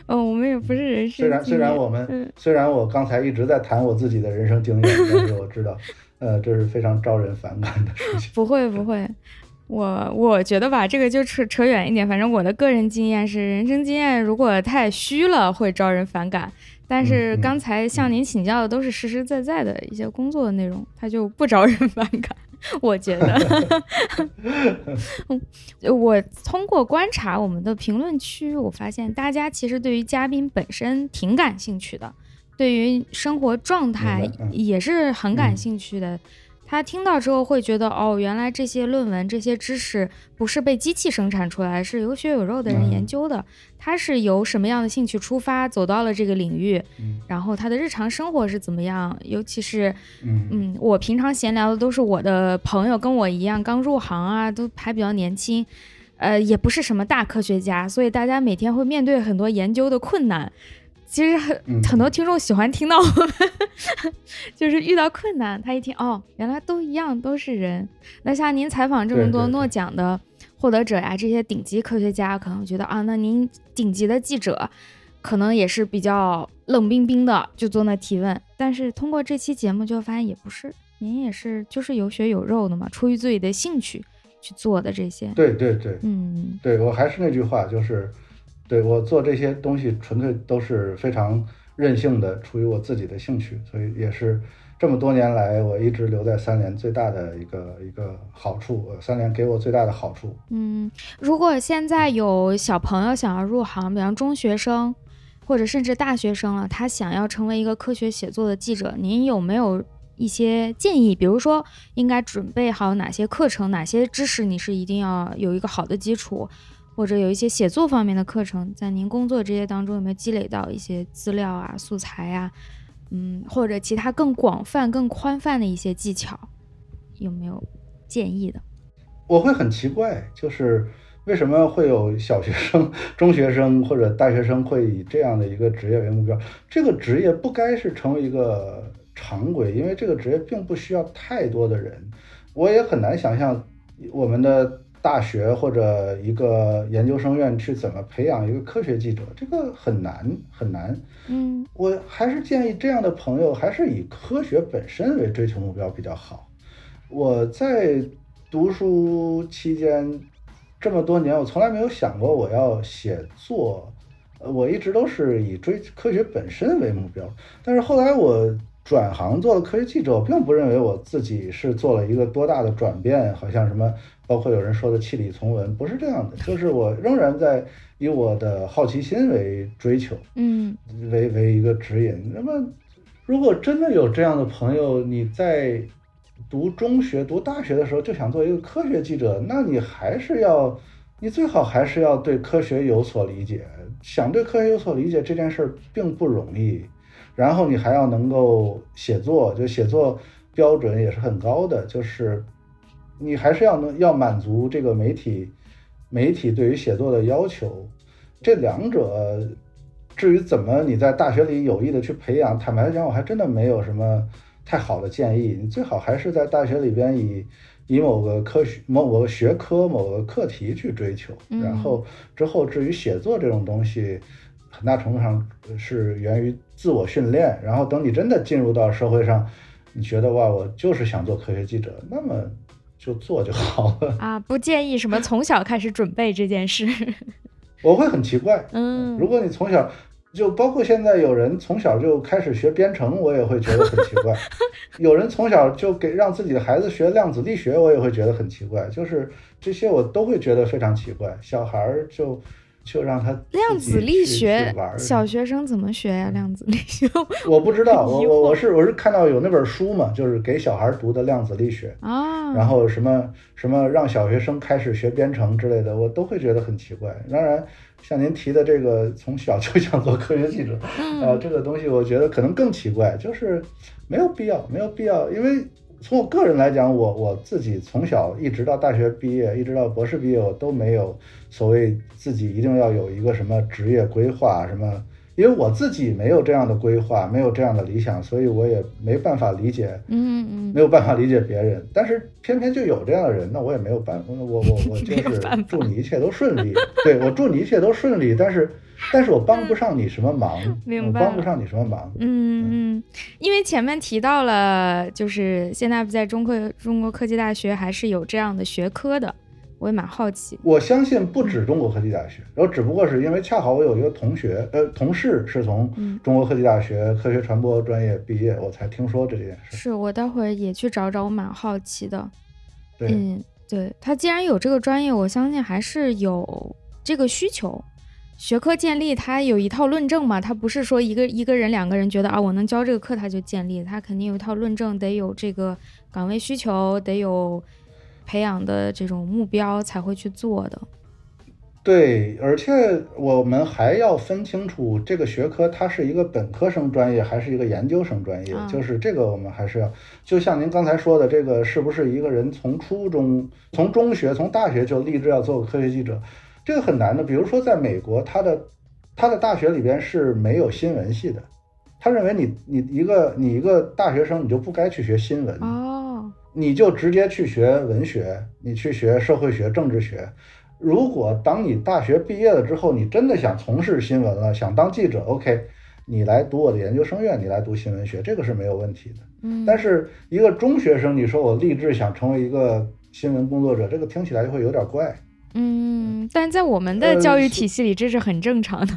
哦，我们也不是人生。虽然虽然我们虽然我刚才一直在谈我自己的人生经验，但是我知道。呃，这是非常招人反感的事情。不会不会，我我觉得吧，这个就扯扯远一点。反正我的个人经验是，人生经验如果太虚了，会招人反感。但是刚才向您请教的都是实实在在的一些工作的内容，它就不招人反感。我觉得，我通过观察我们的评论区，我发现大家其实对于嘉宾本身挺感兴趣的。对于生活状态也是很感兴趣的，他听到之后会觉得，哦，原来这些论文、这些知识不是被机器生产出来，是有血有肉的人研究的。他是由什么样的兴趣出发走到了这个领域，然后他的日常生活是怎么样？尤其是，嗯，我平常闲聊的都是我的朋友，跟我一样刚入行啊，都还比较年轻，呃，也不是什么大科学家，所以大家每天会面对很多研究的困难。其实很很多听众喜欢听到我们，就是遇到困难，他一听哦，原来都一样，都是人。那像您采访这么多诺奖的获得者呀，这些顶级科学家，可能觉得啊，那您顶级的记者，可能也是比较冷冰冰的，就坐那提问。但是通过这期节目，就发现也不是，您也是就是有血有肉的嘛，出于自己的兴趣去做的这些。对对对，嗯，对我还是那句话，就是。对我做这些东西纯粹都是非常任性的，出于我自己的兴趣，所以也是这么多年来我一直留在三联最大的一个一个好处。三联给我最大的好处。嗯，如果现在有小朋友想要入行，比方中学生或者甚至大学生了，他想要成为一个科学写作的记者，您有没有一些建议？比如说应该准备好哪些课程，哪些知识你是一定要有一个好的基础？或者有一些写作方面的课程，在您工作这些当中有没有积累到一些资料啊、素材啊，嗯，或者其他更广泛、更宽泛的一些技巧，有没有建议的？我会很奇怪，就是为什么会有小学生、中学生或者大学生会以这样的一个职业为目标？这个职业不该是成为一个常规，因为这个职业并不需要太多的人。我也很难想象我们的。大学或者一个研究生院去怎么培养一个科学记者，这个很难很难。嗯，我还是建议这样的朋友还是以科学本身为追求目标比较好。我在读书期间这么多年，我从来没有想过我要写作，呃，我一直都是以追科学本身为目标。但是后来我转行做了科学记者，我并不认为我自己是做了一个多大的转变，好像什么。包括有人说的弃理从文，不是这样的，就是我仍然在以我的好奇心为追求，嗯，为为一个指引。那么，如果真的有这样的朋友，你在读中学、读大学的时候就想做一个科学记者，那你还是要，你最好还是要对科学有所理解。想对科学有所理解这件事儿并不容易，然后你还要能够写作，就写作标准也是很高的，就是。你还是要能要满足这个媒体，媒体对于写作的要求，这两者，至于怎么你在大学里有意的去培养，坦白讲，我还真的没有什么太好的建议。你最好还是在大学里边以以某个科学、某个学科、某个课题去追求，然后之后至于写作这种东西，很大程度上是源于自我训练。然后等你真的进入到社会上，你觉得哇，我就是想做科学记者，那么就做就好了啊。不建议什么从小开始准备这件事。我会很奇怪，嗯，如果你从小就包括现在有人从小就开始学编程，我也会觉得很奇怪。有人从小就给让自己的孩子学量子力学，我也会觉得很奇怪。就是这些我都会觉得非常奇怪。小孩儿就就让他量子力学，小学生怎么学呀？量子力学，我不知道。我我我是我是看到有那本书嘛，就是给小孩读的量子力学啊。然后什么什么让小学生开始学编程之类的，我都会觉得很奇怪。当然。像您提的这个，从小就想做科学记者，呃，这个东西我觉得可能更奇怪，就是没有必要，没有必要，因为从我个人来讲，我我自己从小一直到大学毕业，一直到博士毕业，我都没有所谓自己一定要有一个什么职业规划什么。因为我自己没有这样的规划，没有这样的理想，所以我也没办法理解，嗯嗯，没有办法理解别人。但是偏偏就有这样的人，那我也没有办法。我我我就是祝你一切都顺利，对我祝你一切都顺利。但是，但是我帮不上你什么忙，明白？帮不上你什么忙。嗯嗯，因为前面提到了，就是现在不在中科中国科技大学还是有这样的学科的。我也蛮好奇，我相信不止中国科技大学，然后只不过是因为恰好我有一个同学，呃，同事是从中国科技大学科学传播专业毕业，我才听说这件事。是我待会儿也去找找，我蛮好奇的。对，嗯，对他既然有这个专业，我相信还是有这个需求。学科建立，它有一套论证嘛，它不是说一个一个人、两个人觉得啊，我能教这个课，他就建立，他肯定有一套论证，得有这个岗位需求，得有。培养的这种目标才会去做的，对，而且我们还要分清楚这个学科它是一个本科生专业还是一个研究生专业，就是这个我们还是要，就像您刚才说的，这个是不是一个人从初中、从中学、从大学就立志要做个科学记者，这个很难的。比如说在美国，他的他的大学里边是没有新闻系的，他认为你你一个你一个大学生你就不该去学新闻你就直接去学文学，你去学社会学、政治学。如果当你大学毕业了之后，你真的想从事新闻了，想当记者，OK，你来读我的研究生院，你来读新闻学，这个是没有问题的。嗯，但是一个中学生，你说我立志想成为一个新闻工作者，这个听起来就会有点怪。嗯，但在我们的教育体系里，这是很正常的，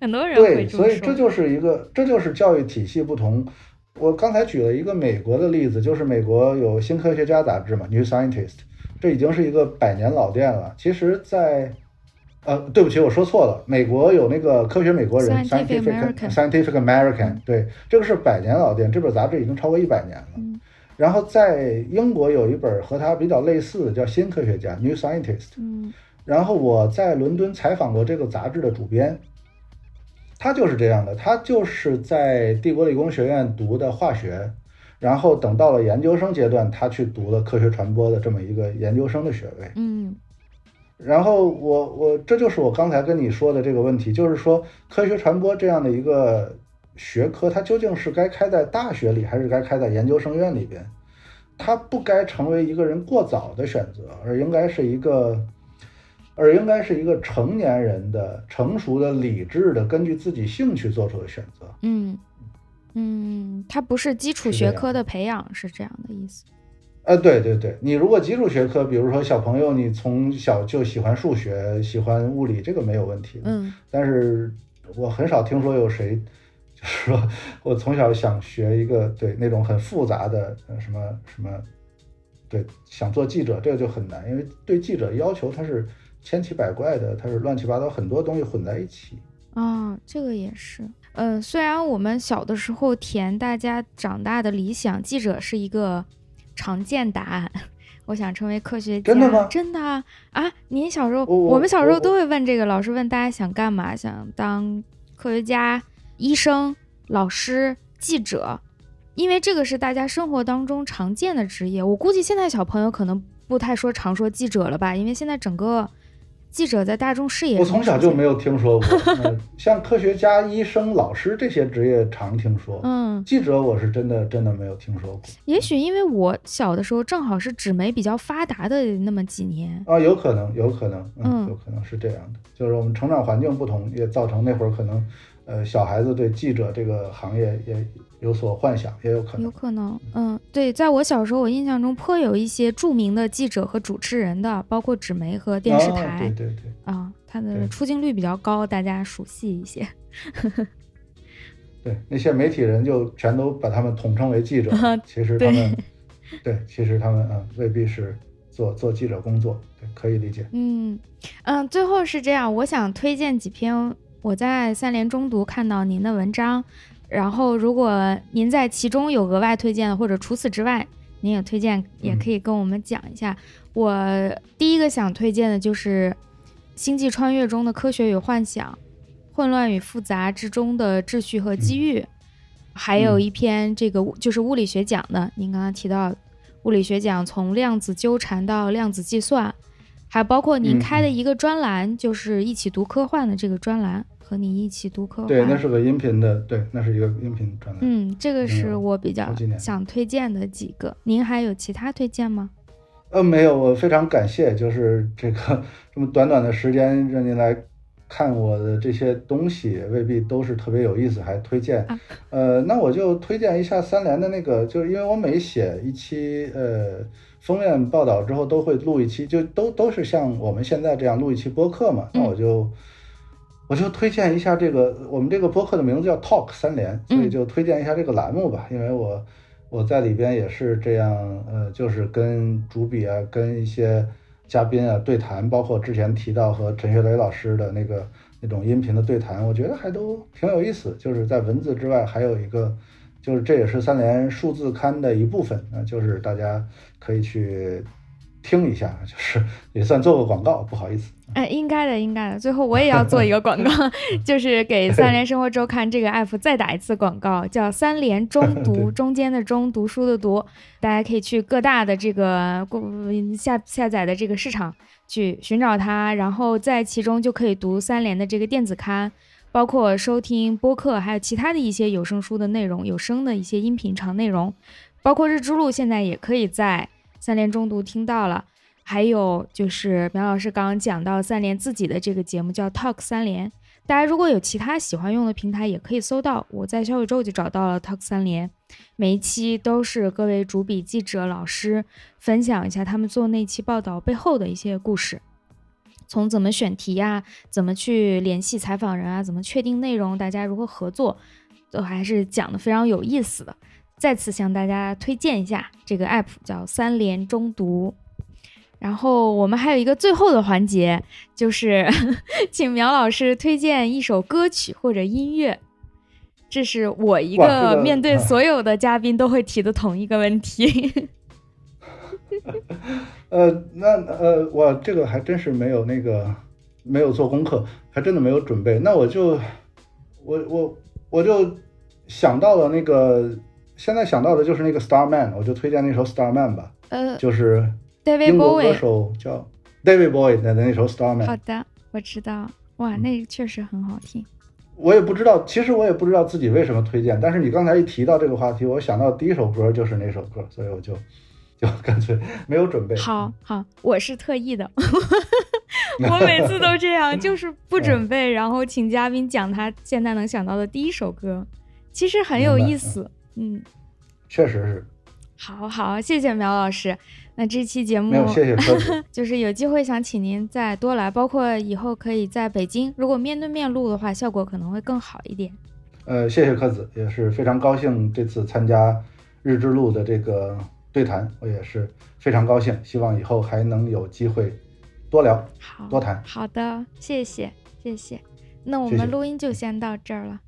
很多人对，所以这就是一个，这就是教育体系不同。我刚才举了一个美国的例子，就是美国有《新科学家》杂志嘛，《New Scientist》，这已经是一个百年老店了。其实，在呃，对不起，我说错了，美国有那个《科学美国人》（Scientific Scientific American），对，这个是百年老店，这本杂志已经超过一百年了。然后在英国有一本和它比较类似的，叫《新科学家》（New Scientist）。嗯。然后我在伦敦采访过这个杂志的主编。他就是这样的，他就是在帝国理工学院读的化学，然后等到了研究生阶段，他去读了科学传播的这么一个研究生的学位。嗯，然后我我这就是我刚才跟你说的这个问题，就是说科学传播这样的一个学科，它究竟是该开在大学里，还是该开在研究生院里边？它不该成为一个人过早的选择，而应该是一个。而应该是一个成年人的、成熟的、理智的，根据自己兴趣做出的选择。嗯嗯，它不是基础学科的培养，是这样的意思。呃，对对对，你如果基础学科，比如说小朋友，你从小就喜欢数学、喜欢物理，这个没有问题。嗯，但是我很少听说有谁，就是说我从小想学一个对那种很复杂的什么什么，对，想做记者，这个就很难，因为对记者要求他是。千奇百怪的，它是乱七八糟，很多东西混在一起啊。这个也是，呃，虽然我们小的时候填大家长大的理想，记者是一个常见答案。我想成为科学家，真的吗？真的啊！啊，您小时候，我们小时候都会问这个，老师问大家想干嘛，想当科学家、医生、老师、记者，因为这个是大家生活当中常见的职业。我估计现在小朋友可能不太说常说记者了吧，因为现在整个。记者在大众视野。我从小就没有听说过，像科学家、医生、老师这些职业常听说，嗯，记者我是真的真的没有听说过。也许因为我小的时候正好是纸媒比较发达的那么几年啊，有可能，有可能，嗯，有可能是这样的，就是我们成长环境不同，也造成那会儿可能，呃，小孩子对记者这个行业也。有所幻想也有可能，有可能，嗯，对，在我小时候，我印象中颇有一些著名的记者和主持人的，包括纸媒和电视台，对对对，啊，他的出镜率比较高，大家熟悉一些。对，那些媒体人就全都把他们统称为记者，其实他们，对，其实他们嗯未必是做做记者工作，对，可以理解。嗯嗯，最后是这样，我想推荐几篇我在三联中读看到您的文章。然后，如果您在其中有额外推荐的，或者除此之外，您也推荐，也可以跟我们讲一下。我第一个想推荐的就是《星际穿越》中的科学与幻想，混乱与复杂之中的秩序和机遇，还有一篇这个就是物理学奖的，您刚刚提到物理学奖从量子纠缠到量子计算，还包括您开的一个专栏，就是一起读科幻的这个专栏。和你一起读科幻，对，那是个音频的，对，那是一个音频专栏。嗯，这个是我比较想推荐的几个。您还有其他推荐吗？呃，没有，我非常感谢，就是这个这么短短的时间让您来看我的这些东西，未必都是特别有意思，还推荐。呃，那我就推荐一下三联的那个，就是因为我每写一期呃封面报道之后，都会录一期，就都都是像我们现在这样录一期播客嘛，那我就。我就推荐一下这个，我们这个播客的名字叫 Talk 三连，所以就推荐一下这个栏目吧。因为我我在里边也是这样，呃，就是跟主笔啊，跟一些嘉宾啊对谈，包括之前提到和陈学雷老师的那个那种音频的对谈，我觉得还都挺有意思。就是在文字之外，还有一个，就是这也是三联数字刊的一部分啊，就是大家可以去。听一下，就是也算做个广告，不好意思。哎，应该的，应该的。最后我也要做一个广告，就是给三联生活周刊这个 app 再打一次广告，叫三联中读，中间的中，读书的读。大家可以去各大的这个下下载的这个市场去寻找它，然后在其中就可以读三联的这个电子刊，包括收听播客，还有其他的一些有声书的内容，有声的一些音频长内容，包括日之路，现在也可以在。三联中读听到了，还有就是苗老师刚刚讲到三联自己的这个节目叫 Talk 三联，大家如果有其他喜欢用的平台，也可以搜到。我在小宇宙就找到了 Talk 三联，每一期都是各位主笔记者老师分享一下他们做那期报道背后的一些故事，从怎么选题呀，怎么去联系采访人啊，怎么确定内容，大家如何合作，都还是讲的非常有意思的。再次向大家推荐一下这个 app，叫三联中读。然后我们还有一个最后的环节，就是 请苗老师推荐一首歌曲或者音乐。这是我一个 面对所有的嘉宾都会提的同一个问题。呃，那呃，我这个还真是没有那个没有做功课，还真的没有准备。那我就我我我就想到了那个。现在想到的就是那个 Starman，我就推荐那首 Starman 吧。呃，就是英国歌手叫 David Bowie 的那首 Starman。好的，我知道。哇，那确实很好听。我也不知道，其实我也不知道自己为什么推荐，但是你刚才一提到这个话题，我想到第一首歌就是那首歌，所以我就 就干脆没有准备。好好，我是特意的，我每次都这样，就是不准备，然后请嘉宾讲他现在能想到的第一首歌，其实很有意思。嗯，确实是。好好，谢谢苗老师。那这期节目没有谢谢科子，就是有机会想请您再多来，包括以后可以在北京，如果面对面录的话，效果可能会更好一点。呃，谢谢柯子，也是非常高兴这次参加日之路的这个对谈，我也是非常高兴，希望以后还能有机会多聊，好，多谈。好的，谢谢谢谢。那我们录音就先到这儿了。